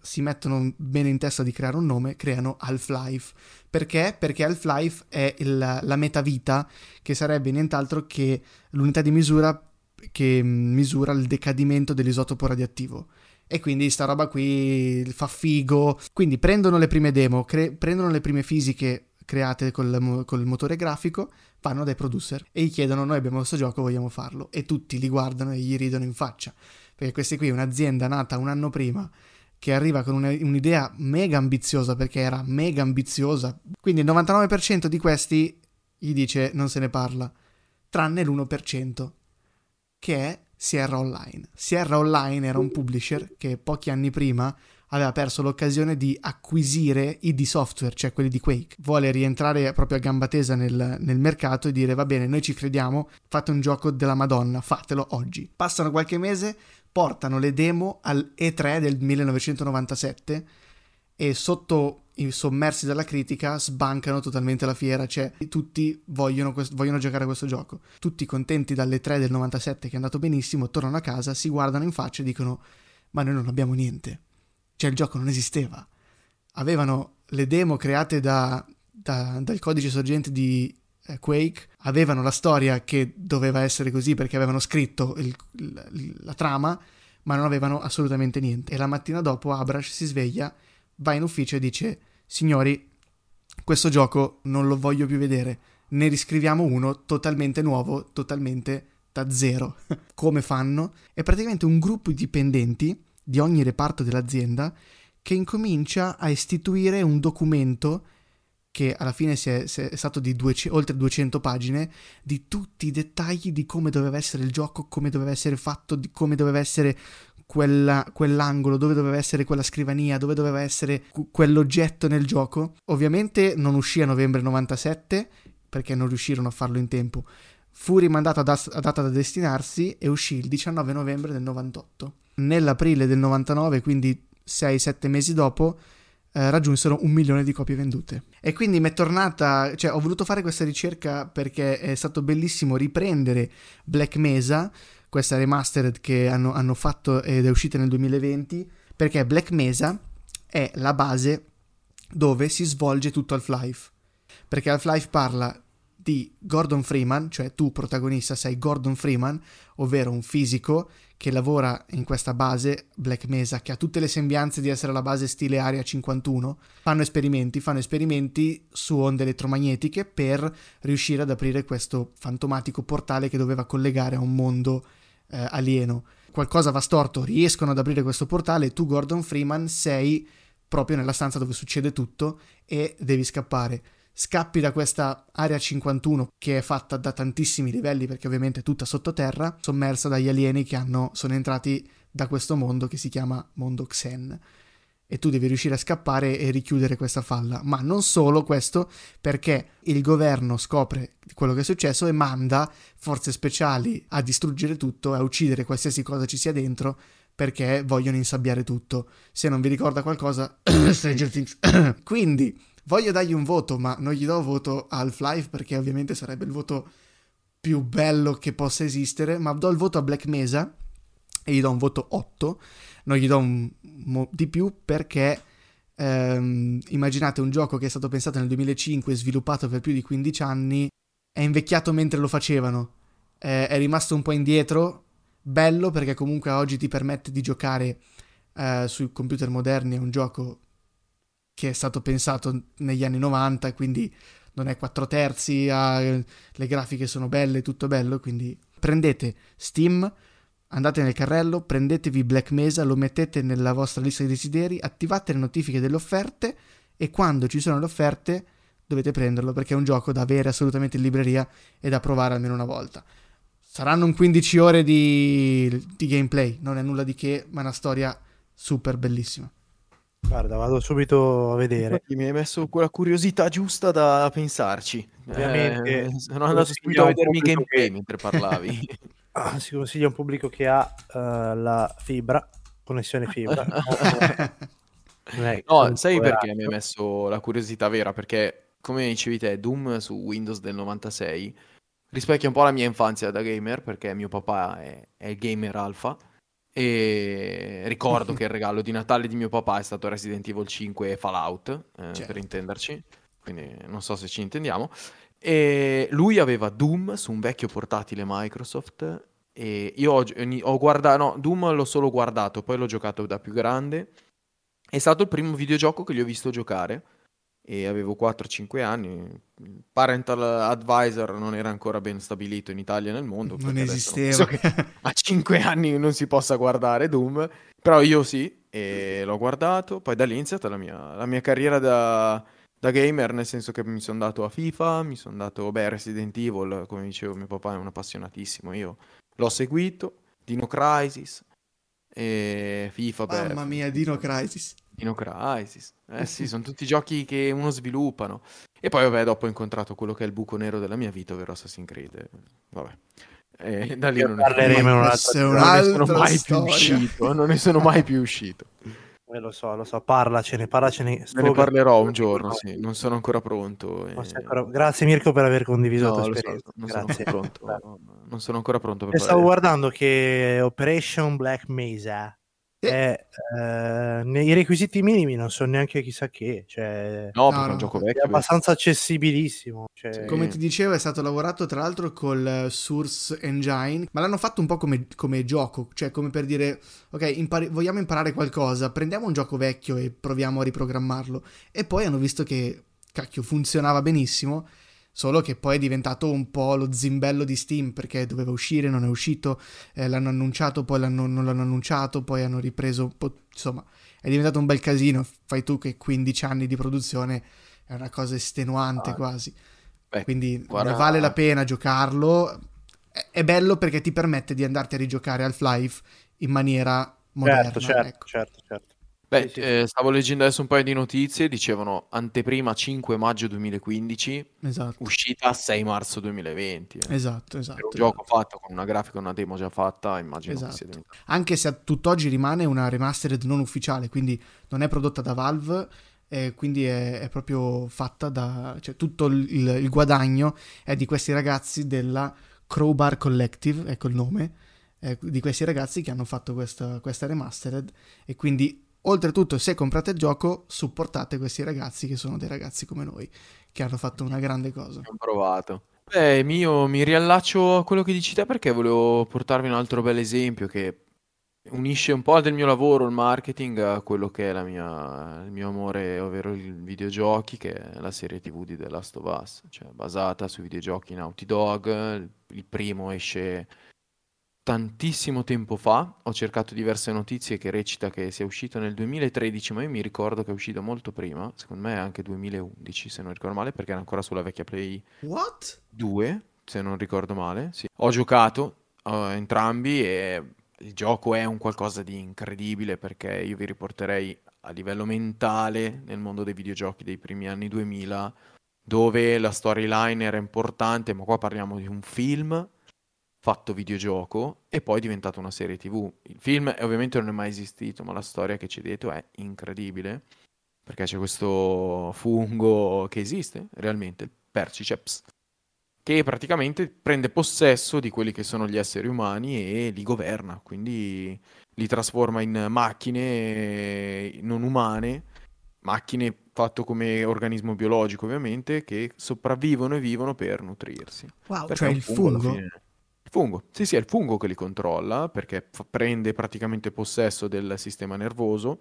Si mettono bene in testa di creare un nome, creano Half-Life. Perché? Perché Half-Life è il, la metavita, che sarebbe nient'altro che l'unità di misura che misura il decadimento dell'isotopo radioattivo e quindi sta roba qui fa figo. Quindi prendono le prime demo, cre- prendono le prime fisiche create col, col, motore grafico, vanno dai producer e gli chiedono noi abbiamo questo gioco, vogliamo farlo. E tutti li guardano e gli ridono in faccia. Perché questa qui è un'azienda nata un anno prima che arriva con una, un'idea mega ambiziosa perché era mega ambiziosa. Quindi il 99% di questi gli dice non se ne parla, tranne l'1% che è Sierra Online. Sierra Online era un publisher che pochi anni prima aveva perso l'occasione di acquisire ID Software, cioè quelli di Quake. Vuole rientrare proprio a gamba tesa nel, nel, mercato e dire va bene, noi ci crediamo, fate un gioco della Madonna, fatelo oggi. Passano qualche mese, portano le demo al E3 del 1997 e sotto i sommersi dalla critica sbancano totalmente la fiera, cioè tutti vogliono, quest- vogliono giocare a questo gioco. Tutti contenti dalle 3 del 97 che è andato benissimo, tornano a casa, si guardano in faccia e dicono ma noi non abbiamo niente. Cioè il gioco non esisteva. Avevano le demo create da, da, dal codice sorgente di eh, Quake, avevano la storia che doveva essere così perché avevano scritto il, il, la trama, ma non avevano assolutamente niente. E la mattina dopo Abrash si sveglia va in ufficio e dice signori, questo gioco non lo voglio più vedere, ne riscriviamo uno totalmente nuovo, totalmente da zero. Come fanno? È praticamente un gruppo di dipendenti di ogni reparto dell'azienda che incomincia a istituire un documento che alla fine è, è, stato di 200, oltre 200 pagine, di tutti i dettagli di come doveva essere il gioco, come doveva essere fatto, di come doveva essere quella, quell'angolo, dove doveva essere quella scrivania, dove doveva essere quell'oggetto nel gioco. Ovviamente non uscì a novembre 97 perché non riuscirono a farlo in tempo. Fu rimandato a data da destinarsi e uscì il 19 novembre del 98. Nell'aprile del 99, quindi 6-7 mesi dopo, eh, raggiunsero un milione di copie vendute. E quindi mi è tornata, cioè ho voluto fare questa ricerca perché è stato bellissimo riprendere Black Mesa questa remastered che hanno, hanno fatto ed è uscita nel 2020, perché Black Mesa è la base dove si svolge tutto Half-Life. Perché Half-Life parla di Gordon Freeman, cioè tu protagonista sei Gordon Freeman, ovvero un fisico che lavora in questa base Black Mesa, che ha tutte le sembianze di essere la base stile Area 51. Fanno esperimenti, fanno esperimenti su onde elettromagnetiche per riuscire ad aprire questo fantomatico portale che doveva collegare a un mondo eh, alieno. Qualcosa va storto, riescono ad aprire questo portale, tu Gordon Freeman sei proprio nella stanza dove succede tutto e devi scappare. scappi da questa area 51 che è fatta da tantissimi livelli perché ovviamente è tutta sottoterra, sommersa dagli alieni che hanno, sono entrati da questo mondo che si chiama mondo Xen. E tu devi riuscire a scappare e richiudere questa falla. Ma non solo questo, perché il governo scopre quello che è successo e manda forze speciali a distruggere tutto, a uccidere qualsiasi cosa ci sia dentro, perché vogliono insabbiare tutto. Se non vi ricorda qualcosa, Stranger Things. Quindi Voglio dargli un voto, ma non gli do voto Half-Life perché ovviamente sarebbe il voto più bello che possa esistere, ma do il voto a Black Mesa e gli do un voto 8. Non gli do un mo- di più perché ehm, immaginate un gioco che è stato pensato nel 2005 e sviluppato per più di 15 anni, è invecchiato mentre lo facevano, eh, è rimasto un po' indietro, bello perché comunque oggi ti permette di giocare eh, sui computer moderni, è un gioco che è stato pensato negli anni 90, quindi non è 4 terzi, ha, le grafiche sono belle, tutto bello, quindi prendete Steam, andate nel carrello, prendetevi Black Mesa, lo mettete nella vostra lista di desideri, attivate le notifiche delle offerte e quando ci sono le offerte dovete prenderlo perché è un gioco da avere assolutamente in libreria e da provare almeno una volta. Saranno un 15 ore di, di gameplay, non è nulla di che, ma è una storia super bellissima. Guarda, vado subito a vedere. Mi hai messo quella curiosità giusta da pensarci. Ovviamente eh, sono andato subito a vedermi gameplay che... mentre parlavi. ah, si consiglia un pubblico che ha uh, la fibra, connessione fibra. no, sai perché mi hai messo la curiosità vera? Perché, come dicevi te, Doom su Windows del 96 rispecchia un po' la mia infanzia da gamer, perché mio papà è, è gamer alfa e ricordo che il regalo di Natale di mio papà è stato Resident Evil 5 e Fallout, eh, certo. per intenderci, quindi non so se ci intendiamo. E lui aveva Doom su un vecchio portatile Microsoft e io ho, ho guardato, no, Doom l'ho solo guardato, poi l'ho giocato da più grande. È stato il primo videogioco che gli ho visto giocare e avevo 4-5 anni. Il parental advisor non era ancora ben stabilito in Italia e nel mondo. Non esisteva. Non a 5 anni non si possa guardare Doom, però io sì, e l'ho guardato. Poi da lì è iniziata la mia, la mia carriera da, da, gamer, nel senso che mi sono dato a FIFA, mi sono dato, beh, Resident Evil, come dicevo, mio papà è un appassionatissimo, io l'ho seguito, Dino Crisis, e FIFA, beh. Mamma mia, Dino Crisis. Dino Crisis. Eh sì, sono tutti giochi che uno sviluppano. E poi, vabbè, dopo ho incontrato quello che è il buco nero della mia vita, ovvero Assassin's Creed. Vabbè. E da lì non, parleremo non, ne sono mai più uscito. Non ne sono mai più uscito. Eh, lo so, lo so, parlacene, parlacene. Me ne parlerò un giorno, sì, non sono ancora pronto. E... Ancora... Grazie Mirko per aver condiviso no, la tua esperienza. So, non, Grazie. Sono pronto, non sono ancora pronto per Stavo guardando che Operation Black Mesa è, eh, nei requisiti minimi non so neanche chissà che. Cioè, no, no, è un gioco vecchio. È abbastanza accessibilissimo. Cioè... Come ti dicevo, è stato lavorato tra l'altro col Source Engine, ma l'hanno fatto un po' come, come gioco, cioè come per dire, ok, impari- vogliamo imparare qualcosa, prendiamo un gioco vecchio e proviamo a riprogrammarlo. E poi hanno visto che, cacchio, funzionava benissimo Solo che poi è diventato un po' lo zimbello di Steam perché doveva uscire, non è uscito, eh, l'hanno annunciato, poi l'hanno, non l'hanno annunciato, poi hanno ripreso. Insomma, è diventato un bel casino. Fai tu che 15 anni di produzione è una cosa estenuante ah, quasi. Beh, Quindi guarda... ne vale la pena giocarlo. È, è bello perché ti permette di andarti a rigiocare Half-Life in maniera moderna. Certo, certo, ecco. certo, certo. Beh, sì. Eh, stavo leggendo adesso un paio di notizie, dicevano anteprima 5 maggio 2015, esatto. uscita 6 marzo 2020. Eh. Esatto, esatto. Per un gioco fatto con una grafica, una demo già fatta, immagino esatto. esatto. Anche se a tutt'oggi rimane una remastered non ufficiale, quindi non è prodotta da Valve, eh, quindi è, è, proprio fatta da... cioè tutto il, il, guadagno è di questi ragazzi della Crowbar Collective, ecco il nome, eh, di questi ragazzi che hanno fatto questa, questa remastered e quindi Oltretutto, se comprate il gioco, supportate questi ragazzi che sono dei ragazzi come noi, che hanno fatto una grande cosa. Ho provato. Beh, io mi riallaccio a quello che dici te perché volevo portarvi un altro bel esempio che unisce un po' del mio lavoro, il marketing, a quello che è mia, il mio amore, ovvero i videogiochi, che è la serie TV di The Last of Us, cioè basata sui videogiochi Naughty Dog. Il primo esce tantissimo tempo fa, ho cercato diverse notizie che recita che sia uscito nel 2013, ma io mi ricordo che è uscito molto prima, secondo me anche 2011 se non ricordo male, perché era ancora sulla vecchia Play What? 2, se non ricordo male. Sì. Ho giocato uh, entrambi e il gioco è un qualcosa di incredibile perché io vi riporterei a livello mentale nel mondo dei videogiochi dei primi anni 2000 dove la storyline era importante, ma qua parliamo di un film fatto videogioco e poi è diventato una serie tv. Il film ovviamente non è mai esistito, ma la storia che c'è dietro è incredibile perché c'è questo fungo che esiste realmente, il Perciceps, che praticamente prende possesso di quelli che sono gli esseri umani e li governa, quindi li trasforma in macchine non umane, macchine fatto come organismo biologico ovviamente, che sopravvivono e vivono per nutrirsi. Wow, Perché cioè il fungo fungo? Fungo, sì sì, è il fungo che li controlla perché f- prende praticamente possesso del sistema nervoso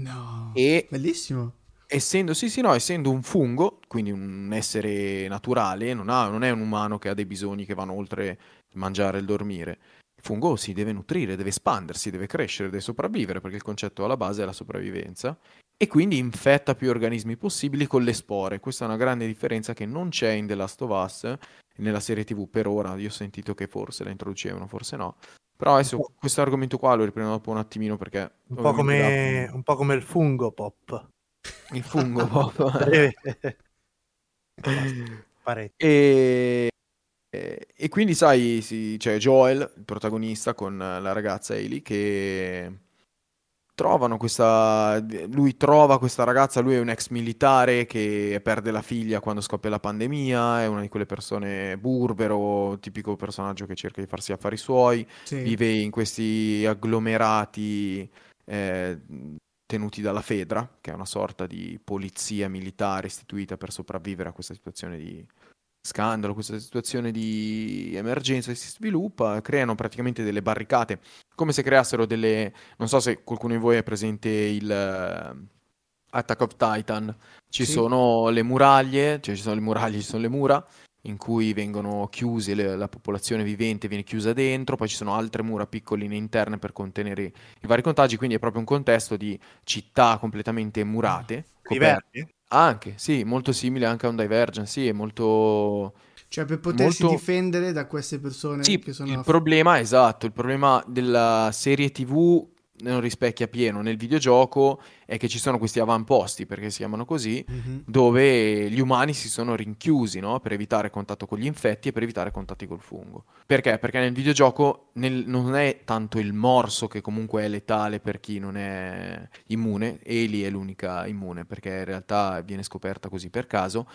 No. e Bellissimo. essendo, sì, sì, no, essendo un fungo, quindi un essere naturale, non, ha- non è un umano che ha dei bisogni che vanno oltre il mangiare e il dormire. Il fungo si deve nutrire, deve espandersi, deve crescere, deve sopravvivere, perché il concetto alla base è la sopravvivenza. E quindi infetta più organismi possibili con le spore. Questa è una grande differenza che non c'è in The Last of Us, nella serie TV per ora. Io ho sentito che forse la introducevano, forse no. Però adesso questo argomento qua lo riprendo dopo un attimino perché... Un po', come, un po' come il fungo pop. Il fungo pop. E, e- quindi, sai, sì, c'è Joel, il protagonista, con la ragazza Ellie, che trovano questa... Lui trova questa ragazza, lui è un ex militare che perde la figlia quando scoppia la pandemia, è una di quelle persone burbero, tipico personaggio che cerca di farsi affari suoi, Sì. vive in questi agglomerati eh, tenuti dalla Fedra, che è una sorta di polizia militare istituita per sopravvivere a questa situazione di scandalo, questa situazione di emergenza che si sviluppa, creano praticamente delle barricate, come se creassero delle... non so se qualcuno di voi è presente il eh, Attack of Titan, ci Sì. sono le muraglie, cioè ci sono le muraglie, ci sono le mura, in cui vengono chiuse, le- la popolazione vivente viene chiusa dentro, poi ci sono altre mura piccoline interne per contenere i vari contagi, quindi è proprio un contesto di città completamente murate, coperte. Anche, sì, molto simile anche a un Divergent, sì, è molto... Cioè per potersi Molto- difendere da queste persone Sì, che sono... il problema, esatto, il problema della serie TV non rispecchia pieno nel videogioco è che ci sono questi avamposti, perché si chiamano così, Mhm. dove gli umani si sono rinchiusi, no? Per evitare contatto con gli infetti e per evitare contatti col fungo. Perché? Perché nel videogioco nel- non è tanto il morso che comunque è letale per chi non è immune, Eli è l'unica immune, perché in realtà viene scoperta così per caso,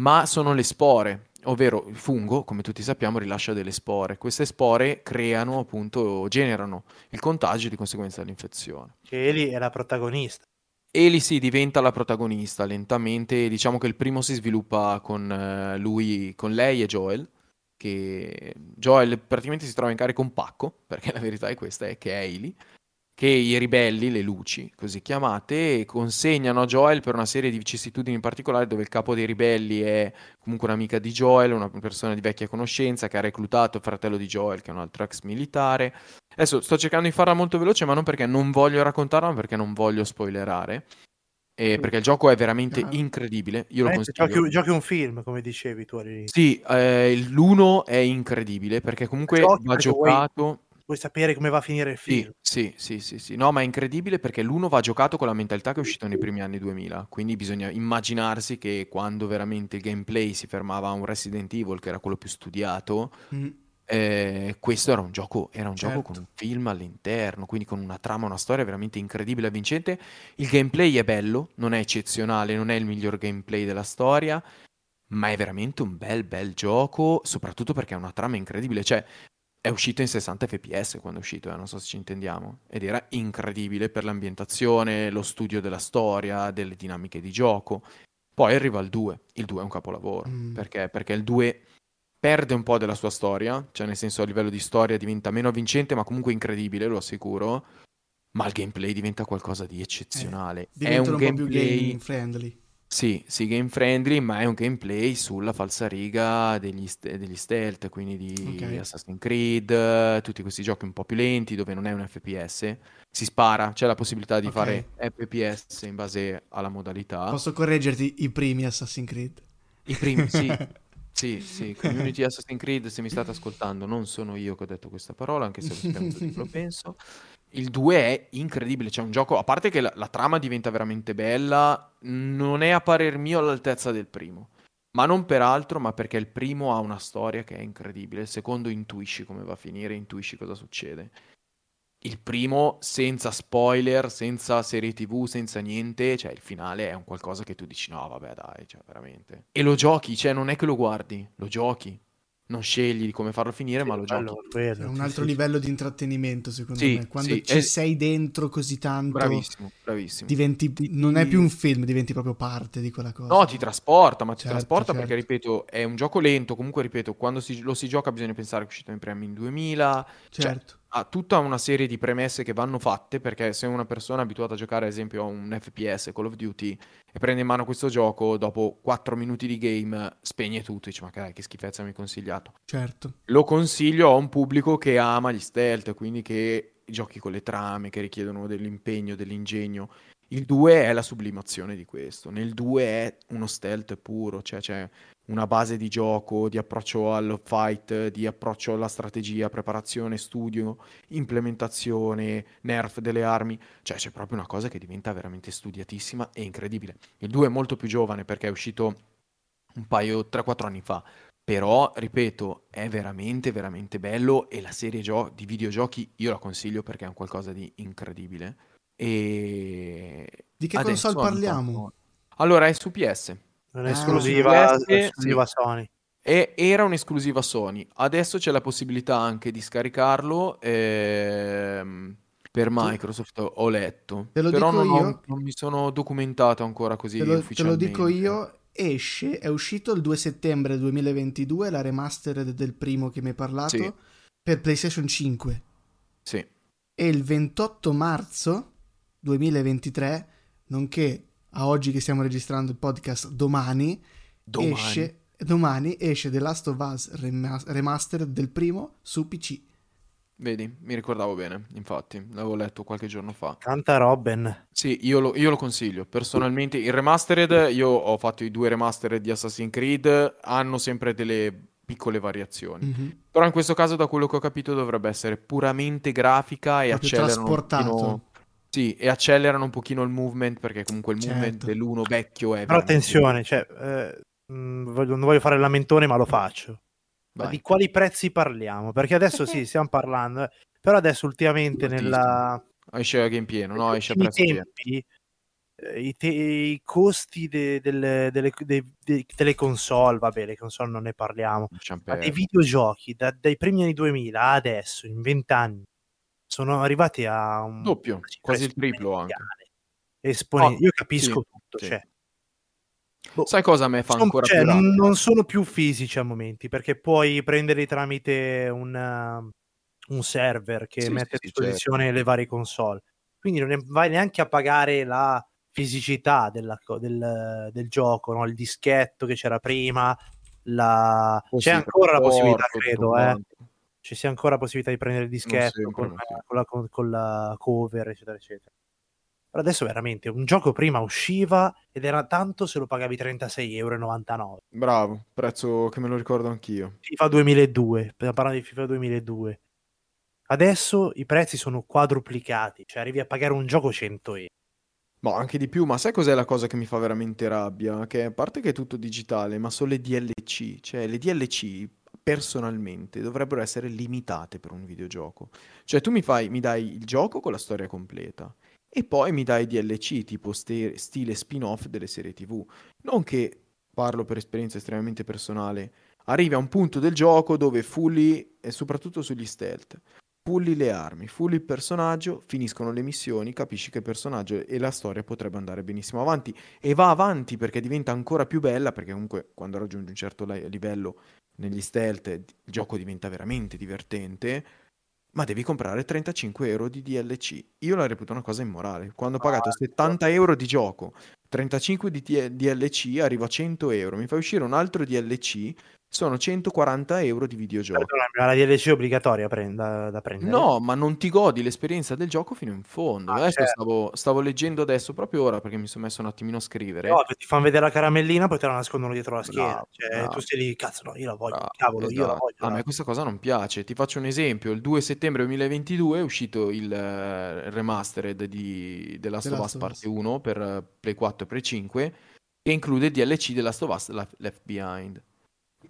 ma sono le spore, ovvero il fungo, come tutti sappiamo, rilascia delle spore. Queste spore creano, appunto, generano il contagio e di conseguenza l'infezione. Che Eli è la protagonista. Eli sì, diventa la protagonista lentamente. Diciamo che il primo si sviluppa con eh, lui, con lei e Joel. Che Joel praticamente si trova in carico un pacco, perché la verità è questa, è che è Eli. Che i ribelli, le luci, così chiamate, consegnano a Joel per una serie di vicissitudini in particolare, dove il capo dei ribelli è comunque un'amica di Joel, una persona di vecchia conoscenza che ha reclutato il fratello di Joel, che è un altro ex militare. Adesso sto cercando di farla molto veloce, ma non perché non voglio raccontarla, ma perché non voglio spoilerare. E perché il gioco è veramente Chiaro. incredibile. Io lo Veramente consiglio. Giochi, giochi un film, come dicevi tu all'inizio. Sì, eh, l'uno è incredibile perché comunque va perché vuoi- giocato. Vuoi sapere come va a finire il film? Sì, sì, sì, sì, sì. No, ma è incredibile perché l'uno va giocato con la mentalità che è uscito nei primi anni 2000. Quindi bisogna immaginarsi che quando veramente il gameplay si fermava a un Resident Evil, che era quello più studiato, Mm. eh, questo era un gioco, era un gioco Certo. con un film all'interno, quindi con una trama, una storia veramente incredibile e avvincente. Il gameplay è bello, non è eccezionale, non è il miglior gameplay della storia, ma è veramente un bel bel gioco, soprattutto perché ha una trama incredibile. Cioè, è uscito in 60 fps quando è uscito, eh, non so se ci intendiamo, ed era incredibile per l'ambientazione, lo studio della storia, delle dinamiche di gioco. Poi arriva il 2, il 2 è un capolavoro, Mm. perché? Perché il 2 perde un po' della sua storia, cioè nel senso a livello di storia diventa meno avvincente, ma comunque incredibile, lo assicuro. Ma il gameplay diventa qualcosa di eccezionale. è Diventano un un po' più gameplay game friendly. Sì, sì, game friendly, ma è un gameplay sulla falsariga degli, st- degli stealth, quindi di Ok. Assassin's Creed, eh, tutti questi giochi un po' più lenti dove non è un FPS, si spara, c'è la possibilità di fare FPS in base alla modalità. Posso correggerti i primi Assassin's Creed? I primi, sì, sì, sì, Community Assassin's Creed, se mi state ascoltando, non sono io che ho detto questa parola, anche se lo che lo penso. Il 2 è incredibile, c'è un gioco, a parte che la, la trama diventa veramente bella, non è a parer mio all'altezza del primo. Ma non per altro, ma perché il primo ha una storia che è incredibile, il secondo intuisci come va a finire, intuisci cosa succede. Il primo, senza spoiler, senza serie TV, senza niente, cioè il finale è un qualcosa che tu dici no, vabbè, dai, cioè veramente. E lo giochi, cioè non è che lo guardi, lo giochi. Non scegli di come farlo finire, ma lo giochi. Quello- quello, È un sì, altro sì. livello di intrattenimento, secondo Sì, me. Quando sì, ci e- sei dentro così tanto, Bravissimo, bravissimo. diventi, non è più un film, diventi proprio parte di quella cosa. No, ti trasporta, ma ti Certo, trasporta certo. perché, ripeto, è un gioco lento. Comunque, ripeto, quando si- lo si gioca bisogna pensare che è uscito in premi in 2000. Cioè, Certo. Ha tutta una serie di premesse che vanno fatte perché se una persona è abituata a giocare, ad esempio, a un FPS, Call of Duty, e prende in mano questo gioco, dopo 4 minuti di game spegne tutto e dice, ma che, che schifezza mi hai consigliato. certo. Lo consiglio a un pubblico che ama gli stealth, quindi che giochi con le trame, che richiedono dell'impegno, dell'ingegno. Il 2 è la sublimazione di questo. Nel 2 è uno stealth puro, cioè c'è una base di gioco, di approccio al fight, di approccio alla strategia, preparazione, studio, implementazione, nerf delle armi. Cioè c'è proprio una cosa che diventa veramente studiatissima e incredibile. Il 2 è molto più giovane perché è uscito un paio, 3-4 anni fa. Però, ripeto, è veramente, veramente bello e la serie gio- di videogiochi io la consiglio perché è un qualcosa di incredibile. E Di che adesso console parliamo? Allora, è su PS. Non è Ah, esclusiva, Sony. E era un'esclusiva Sony. Adesso c'è la possibilità anche di scaricarlo ehm, per Microsoft, ho letto. Te lo Però dico non, ho- io. non mi sono documentato ancora così Te lo, te lo dico io, esce, è uscito il 2 settembre 2022, la remastered del primo che mi hai parlato, Sì. per PlayStation 5. Sì. E il 28 marzo 2023, nonché a oggi che stiamo registrando il podcast domani, Domani. esce, domani esce The Last of Us rema- remastered del primo su PC. Vedi, mi ricordavo bene, infatti, l'avevo letto qualche giorno fa. Canta Robin. Sì, io lo, io lo consiglio. Personalmente, il remastered, io ho fatto i due remastered di Assassin's Creed, hanno sempre delle piccole variazioni. Mhm. Però in questo caso, da quello che ho capito, dovrebbe essere puramente grafica e Proprio accelerano un trasportato. pochino... Sì, e accelerano un pochino il movement, perché comunque il movement Certo. dell'uno vecchio è Però attenzione, cioè, eh, mh, voglio- non voglio fare il lamentone, ma lo faccio. Ma Vai. di quali prezzi parliamo? Perché adesso sì, stiamo parlando, eh, però adesso ultimamente Moltissimo. nella... Esce a game pieno, no? Esce a prezzo tempi, eh, i, te- i costi de- delle, delle- dei- dei- delle console, vabbè, le console non ne parliamo, ma dei videogiochi da- dai primi anni 2000 a adesso, in 20 anni, sono arrivati a un Doppio, una quasi il triplo anche. Espone- Oh, Io capisco sì, tutto, sì. cioè, boh, Sai cosa a me fa ancora cioè, più non, rabbia? non sono più fisici a momenti perché puoi prenderli tramite un, uh, un server che Sì, mette a sì, disposizione le varie console. Quindi non vai neanche a pagare la fisicità della del, del gioco, no? il dischetto che c'era prima. La... C'è ancora la possibilità, credo, eh. Ci sia ancora la possibilità di prendere il dischetto sempre, con, sì. con la, con- con la cover, eccetera, eccetera. Però adesso veramente un gioco prima usciva ed era tanto se lo pagavi 36,99 euro. Bravo, prezzo che me lo ricordo anch'io. FIFA 2002, stiamo parlando di FIFA 2002. Adesso i prezzi sono quadruplicati, cioè arrivi a pagare un gioco 100 euro. Ma anche di più, ma sai cos'è la cosa che mi fa veramente rabbia? Che a parte che è tutto digitale, ma sono le DLC. Cioè, le DLC personalmente dovrebbero essere limitate per un videogioco. Cioè, tu mi fai, mi dai il gioco con la storia completa e poi mi dai DLC tipo ste- stile spin-off delle serie TV. Non che, parlo per esperienza estremamente personale, arrivi a un punto del gioco dove fully, e soprattutto sugli stealth, fulli le armi, fulli il personaggio, finiscono le missioni, capisci che il personaggio e la storia potrebbe andare benissimo avanti e va avanti perché diventa ancora più bella, perché comunque quando raggiungi un certo li- livello negli stealth il gioco diventa veramente divertente, ma devi comprare 35 euro di DLC. Io la reputo una cosa immorale. Quando ho pagato Ah, 70 euro di gioco 35 di DLC arrivo a 100 euro, mi fai uscire un altro DLC, sono 140 euro di videogioco. Perdonami, la DLC è obbligatoria prend- da, da prendere? No, ma non ti godi l'esperienza del gioco fino in fondo. Ah, adesso certo. stavo, stavo leggendo adesso proprio ora perché mi sono messo un attimino a scrivere. No, ti fanno vedere la caramellina, poi te la nascondono dietro la schiena. Bravo, cioè, bravo. tu sei lì, cazzo, no, io la voglio, Bravo, cavolo, io la esatto. voglio. A me questa cosa non piace. Ti faccio un esempio: il 2 settembre 2022 è uscito il eh, remastered di The Last The of Us parte 1 per eh, Play 4 e Play 5 che include DLC The Last of Us Left Behind.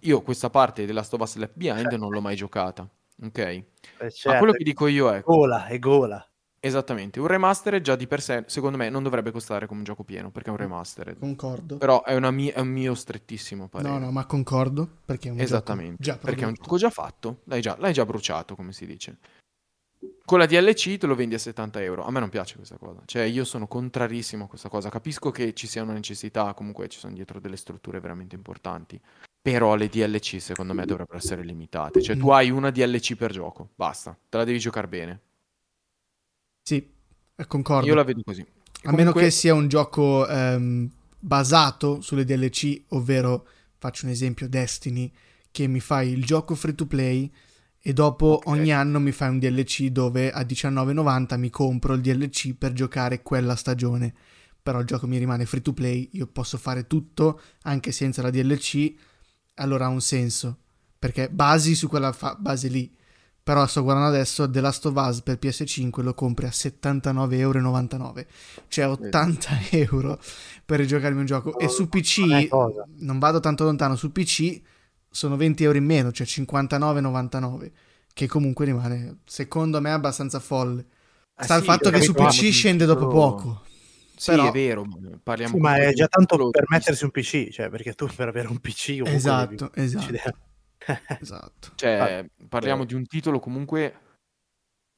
Io questa parte of Us Left Behind non l'ho mai giocata. Ok? Eh, Ma certo, quello che dico io è gola, è gola. esattamente un remastered già di per sé, secondo me, non dovrebbe costare come un gioco pieno perché è un remastered. Concordo. Però è, una mi- è un mio strettissimo parere. No, no, ma concordo perché è un Esattamente, gioco già perché è un gioco già fatto, l'hai già, l'hai già bruciato, come si dice. Con la DLC te lo vendi a 70 euro. A me non piace questa cosa. Cioè, io sono contrarissimo a questa cosa. Capisco che ci sia una necessità, comunque ci sono dietro delle strutture veramente importanti. Però le DLC, secondo me, dovrebbero essere limitate. Cioè, tu Mm. hai una DLC per gioco, basta. Te la devi giocare bene. Sì, eh, concordo. Io la vedo così. A meno che sia un gioco ehm, basato sulle DLC, ovvero faccio un esempio Destiny, che mi fai il gioco free to play e dopo Ok. ogni anno mi fai un DLC dove a 19,90 mi compro il DLC per giocare quella stagione. Però il gioco mi rimane free to play, io posso fare tutto anche senza la DLC, allora ha un senso. Perché basi su quella fa- base lì. Però sto guardando adesso The Last of Us per PS5 lo compri a 79,99 euro. Cioè 80 euro per giocarmi un gioco. E su PC, non vado tanto lontano, su PC sono 20 euro in meno, cioè 59,99. Che comunque rimane, secondo me, abbastanza folle. Eh Sta il sì, fatto che su PC scende dopo poco. Sì, però- è vero. Parliamo Sì, ma è di già un tanto titolo per mettersi un PC, cioè, perché tu per avere un PC Esatto, devi- esatto. devi- Esatto. Cioè, parliamo eh. di un titolo comunque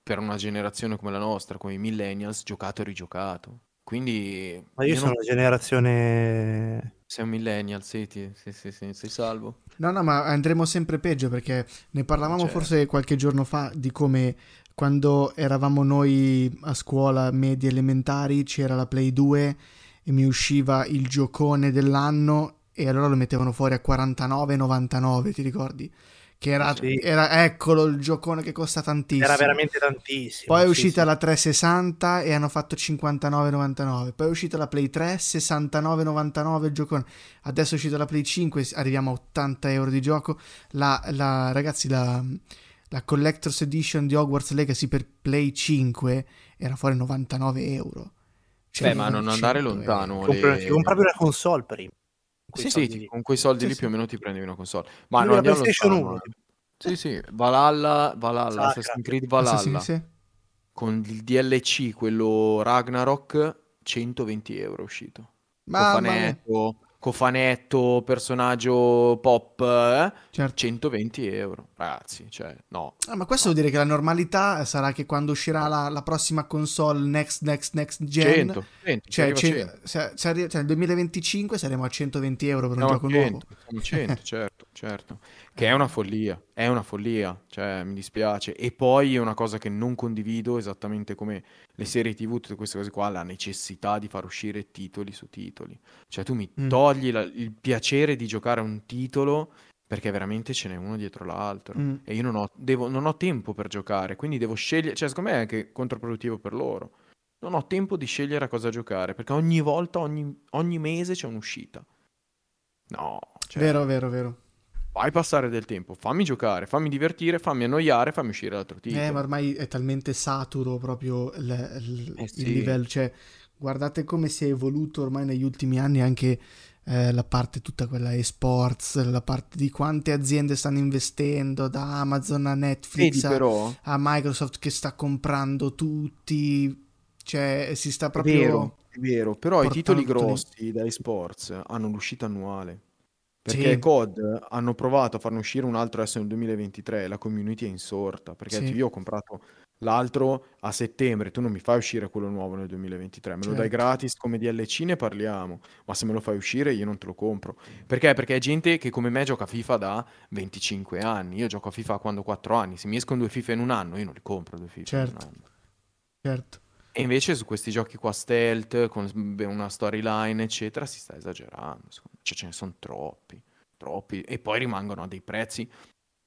per una generazione come la nostra, come i millennials, giocato e rigiocato. Quindi Ma io io sono non- la generazione... sei un millennial, sì, ti- sì, sì, sì, sei salvo. No, no, ma andremo sempre peggio perché ne parlavamo Certo. forse qualche giorno fa di come quando eravamo noi a scuola medie elementari c'era la Play 2 e mi usciva il giocone dell'anno e allora lo mettevano fuori a 49,99, ti ricordi? Che era, Sì. era eccolo il giocone che costa tantissimo. Era veramente tantissimo. Poi è uscita sì. la 360 e hanno fatto 59,99. Poi è uscita la Play 3, 69,99 il giocone. Adesso è uscita la Play 5, arriviamo a 80 euro di gioco. La, la- ragazzi, la, la Collector's Edition di Hogwarts Legacy per Play 5 era fuori 99 euro. Cioè, Beh, ma non 100 andare euro. lontano. Compri- le- ti compravi una console prima. Quei Sì, sì, lì. con quei soldi Sì, lì sì. più o meno ti prendi una console. Ma non la andiamo PlayStation lontano. 1. eh. Sì, sì, Valhalla, Valhalla. Assassin's Creed sì, Valhalla, sì, sì. con il DLC, quello Ragnarok, 120 euro è uscito. Cofanetto, cofanetto, personaggio pop, eh? Certo. 120 euro. Ragazzi, cioè, no. Ah, ma questo vuol dire che la normalità sarà che quando uscirà la, la prossima console next, next, next gen, 100, 100, ci cioè, arriva ce- 100. se- se arri- cioè, nel 2025 saremo a 120 euro per un Siamo gioco a nuovo. 100, siamo a 100, certo, certo. Che è una follia, è una follia, cioè mi dispiace. E poi è una cosa che non condivido, esattamente come le serie TV, tutte queste cose qua, la necessità di far uscire titoli su titoli. Cioè tu mi Mm. togli la- il piacere di giocare a un titolo perché veramente ce n'è uno dietro l'altro. Mm. E io non ho, devo- non ho tempo per giocare, quindi devo scegliere, cioè secondo me è anche controproduttivo per loro. Non ho tempo di scegliere a cosa giocare, perché ogni volta, ogni, ogni mese c'è un'uscita. No, cioè, Vero, vero, vero. Fai passare del tempo, fammi giocare, fammi divertire, fammi annoiare, fammi uscire l'altro titolo. Eh, ma ormai è talmente saturo proprio il, il- Eh, il sì. livello. Cioè, guardate come si è evoluto ormai negli ultimi anni anche eh, la parte tutta quella esports, la parte di quante aziende stanno investendo, da Amazon a Netflix a, però, a Microsoft che sta comprando tutti. Cioè, si sta è proprio... vero, è vero, però i titoli grossi da esports hanno l'uscita annuale. Perché Sì. COD hanno provato a farne uscire un altro adesso nel 2023, la community è insorta, perché Sì. io ho comprato l'altro a settembre, tu non mi fai uscire quello nuovo nel 2023, me lo dai Certo. gratis come DLC ne parliamo, ma se me lo fai uscire io non te lo compro. Perché? Perché è gente che come me gioca a FIFA da 25 anni, io gioco a FIFA quando ho 4 anni, se mi escono due FIFA in un anno io non li compro due FIFA in Certo. un anno. Certo. E invece su questi giochi qua stealth, con una storyline, eccetera, si sta esagerando. Cioè, ce ne sono troppi, troppi. E poi rimangono a dei prezzi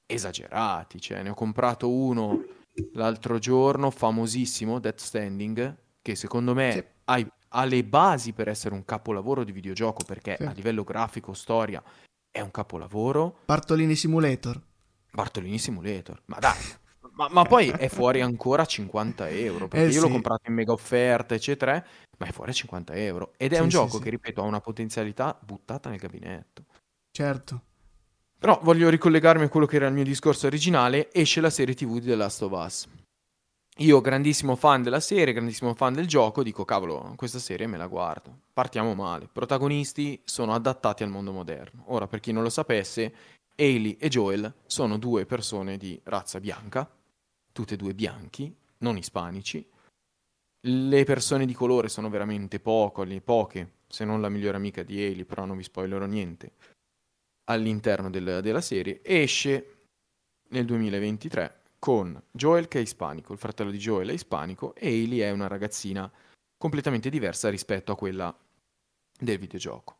esagerati. Cioè, ne ho comprato uno l'altro giorno, famosissimo, Death Standing, che secondo me sì. ha, ha, le basi per essere un capolavoro di videogioco, perché sì. a livello grafico, storia, è un capolavoro. Bartolini Simulator. Bartolini Simulator, ma dai. ma, ma, poi è fuori ancora 50 euro, perché eh, io sì. l'ho comprato in mega offerta, eccetera, ma è fuori a 50 euro. Ed è un gioco che, ripeto, ha una potenzialità buttata nel gabinetto. Certo. Però voglio ricollegarmi a quello che era il mio discorso originale, esce la serie TV di The Last of Us. Io, grandissimo fan della serie, grandissimo fan del gioco, dico cavolo, questa serie me la guardo. Partiamo male. Protagonisti sono adattati al mondo moderno. Ora, per chi non lo sapesse, Ailey e Joel sono due persone di razza bianca, tutte e due bianchi, non ispanici. Le persone di colore sono veramente poco, poche, se non la migliore amica di Ailey, però non vi spoilerò niente all'interno del, della serie, esce nel 2023 con Joel che è ispanico, il fratello di Joel è ispanico e Hailey è una ragazzina completamente diversa rispetto a quella del videogioco.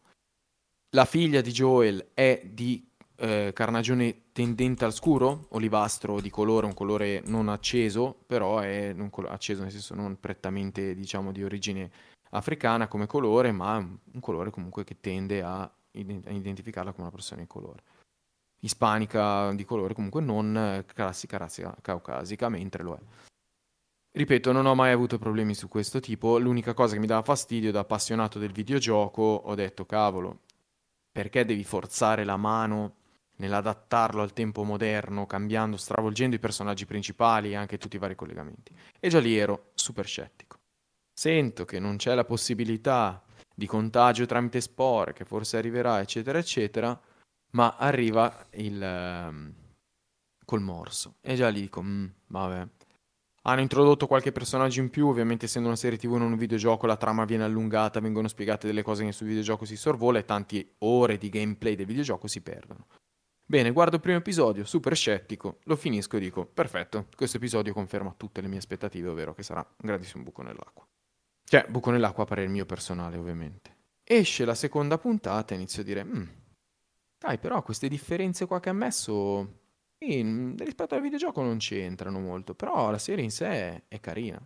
La figlia di Joel è di eh, carnagione tendente al scuro, olivastro di colore, un colore non acceso, però è un colore acceso nel senso non prettamente diciamo di origine africana come colore, ma un colore comunque che tende a identificarla come una persona in colore. Ispanica di colore, comunque non classica razza caucasica, mentre lo è. Ripeto, non ho mai avuto problemi su questo tipo. L'unica cosa che mi dava fastidio da appassionato del videogioco, ho detto, cavolo, perché devi forzare la mano nell'adattarlo al tempo moderno, cambiando, stravolgendo i personaggi principali e anche tutti i vari collegamenti? E già lì ero super scettico. Sento che non c'è la possibilità di contagio tramite spore che forse arriverà, eccetera, eccetera, ma arriva il um, col morso. E già lì dico, mm, vabbè. Hanno introdotto qualche personaggio in più, ovviamente essendo una serie TV e non un videogioco, la trama viene allungata, vengono spiegate delle cose che sul videogioco si sorvola e tante ore di gameplay del videogioco si perdono. Bene, guardo il primo episodio, super scettico, lo finisco e dico, perfetto, questo episodio conferma tutte le mie aspettative, ovvero che sarà un grandissimo buco nell'acqua. Cioè, buco nell'acqua a parere mio personale, ovviamente. Esce la seconda puntata e inizio a dire, mm, dai, però queste differenze qua che ha messo, sì, rispetto al videogioco non c'entrano molto, però la serie in sé è, è carina.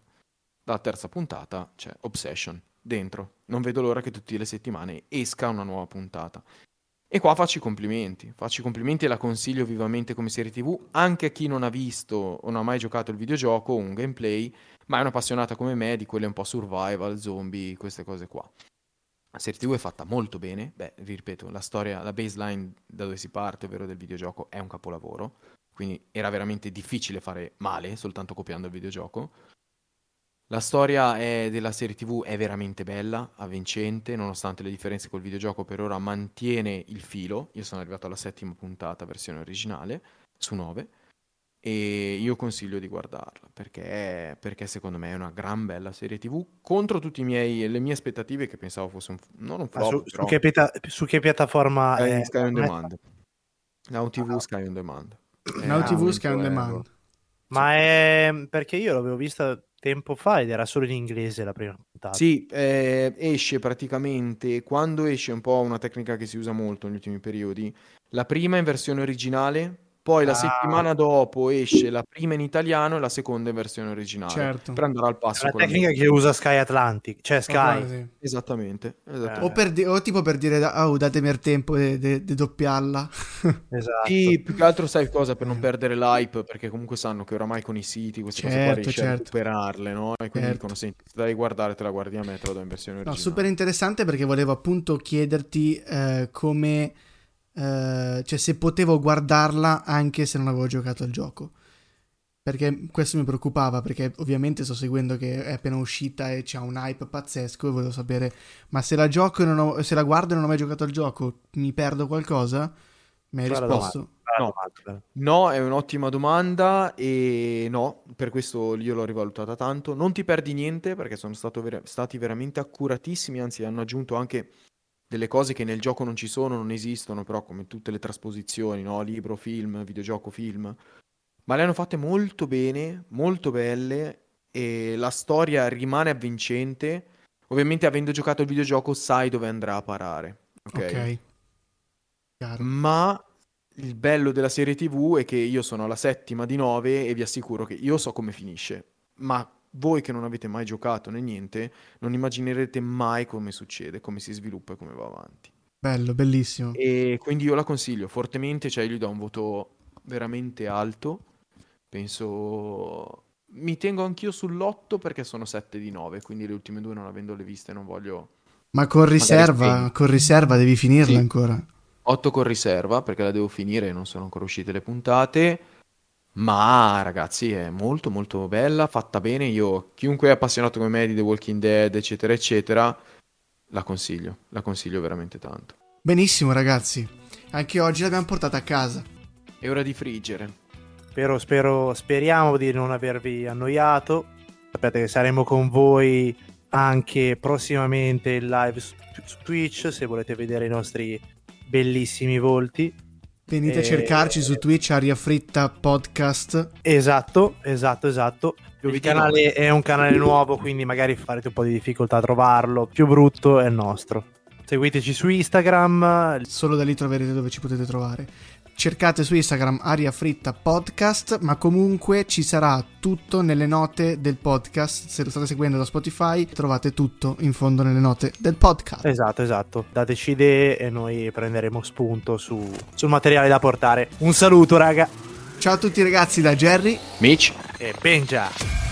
Dalla terza puntata c'è Obsession, dentro. Non vedo l'ora che tutte le settimane esca una nuova puntata. E qua faccio i complimenti, faccio i complimenti e la consiglio vivamente come serie TV anche a chi non ha visto o non ha mai giocato il videogioco o un gameplay, ma è un'appassionata come me di quelle un po' survival, zombie, queste cose qua. La serie TV è fatta molto bene, beh, vi ripeto, la storia, la baseline da dove si parte, ovvero del videogioco, è un capolavoro, quindi era veramente difficile fare male soltanto copiando il videogioco. La storia è, della serie TV è veramente bella, avvincente, nonostante le differenze col videogioco per ora mantiene il filo. Io sono arrivato alla settima puntata, versione originale, su nove, e io consiglio di guardarla perché, perché secondo me è una gran bella serie TV contro tutte le mie aspettative che pensavo fosse un, non un flop. Su, su, che pita- su, che piattaforma è? è Sky On Demand. Now TV ah. Sky On Demand. Now TV Sky On Demand. Ma è perché io l'avevo vista tempo fa ed era solo in inglese la prima puntata. Sì, eh, esce praticamente quando esce un po' una tecnica che si usa molto negli ultimi periodi. La prima in versione originale, poi la ah. settimana dopo esce la prima in italiano e la seconda in versione originale. Certo. Per andare al passo. È la tecnica che usa Sky Atlantic, cioè Sky. Sì. Esattamente. esattamente. Eh. O, per di- o, tipo per dire, oh, datemi il tempo di doppiarla. esatto. Sì, più che altro sai cosa, per non perdere l'hype, perché comunque sanno che oramai con i siti queste certo, cose qua riesci certo. a recuperarle, no? E quindi certo. dicono, senti, se devi guardare, te la guardi a me, te la do in versione originale. No, super interessante perché volevo appunto chiederti eh, come eh, cioè se potevo guardarla anche se non avevo giocato al gioco. Perché questo mi preoccupava, perché ovviamente sto seguendo che è appena uscita e c'è un hype pazzesco e volevo sapere, ma se la gioco e non ho, se la guardo e non ho mai giocato al gioco, mi perdo qualcosa? Mi hai risposto? No, no, è un'ottima domanda e no, per questo io l'ho rivalutata tanto. Non ti perdi niente perché sono ver- stati veramente accuratissimi, anzi hanno aggiunto anche delle cose che nel gioco non ci sono, non esistono, però come tutte le trasposizioni, no? libro, film, videogioco, film, ma le hanno fatte molto bene, molto belle e la storia rimane avvincente. Ovviamente avendo giocato il videogioco sai dove andrà a parare. Ok. Ok. Chiaro. Ma il bello della serie TV è che io sono alla settima di nove e vi assicuro che io so come finisce. Ma voi che non avete mai giocato né niente, non immaginerete mai come succede, come si sviluppa e come va avanti. Bello, bellissimo. E quindi io la consiglio fortemente, cioè io gli do un voto veramente alto. Penso... Mi tengo anch'io sull'8 perché sono 7 di 9, quindi le ultime due non avendole viste non voglio... Ma con riserva, con riserva devi finirla Sì. ancora. 8 con riserva perché la devo finire, non sono ancora uscite le puntate. Ma ragazzi, è molto molto bella, fatta bene. Io, chiunque è appassionato come me di The Walking Dead, eccetera, eccetera, la consiglio, la consiglio veramente tanto. Benissimo, ragazzi. Anche oggi l'abbiamo portata a casa. È ora di friggere. Spero, spero, speriamo di non avervi annoiato. Sapete che saremo con voi anche prossimamente in live su, su Twitch se volete vedere i nostri bellissimi volti. Venite a Eh, cercarci su Twitch, Aria Fritta Podcast. Esatto, esatto, esatto. Il canale è un canale nuovo, quindi magari farete un po' di difficoltà a trovarlo. Più brutto è il nostro. Seguiteci su Instagram. Solo da lì troverete dove ci potete trovare. Cercate su Instagram Aria Fritta Podcast, ma comunque ci sarà tutto nelle note del podcast. Se lo state seguendo da Spotify, trovate tutto in fondo nelle note del podcast. Esatto, esatto. Dateci idee e noi prenderemo spunto su- sul materiale da portare. Un saluto, raga. Ciao a tutti ragazzi da Jerry. Mitch? E Benja.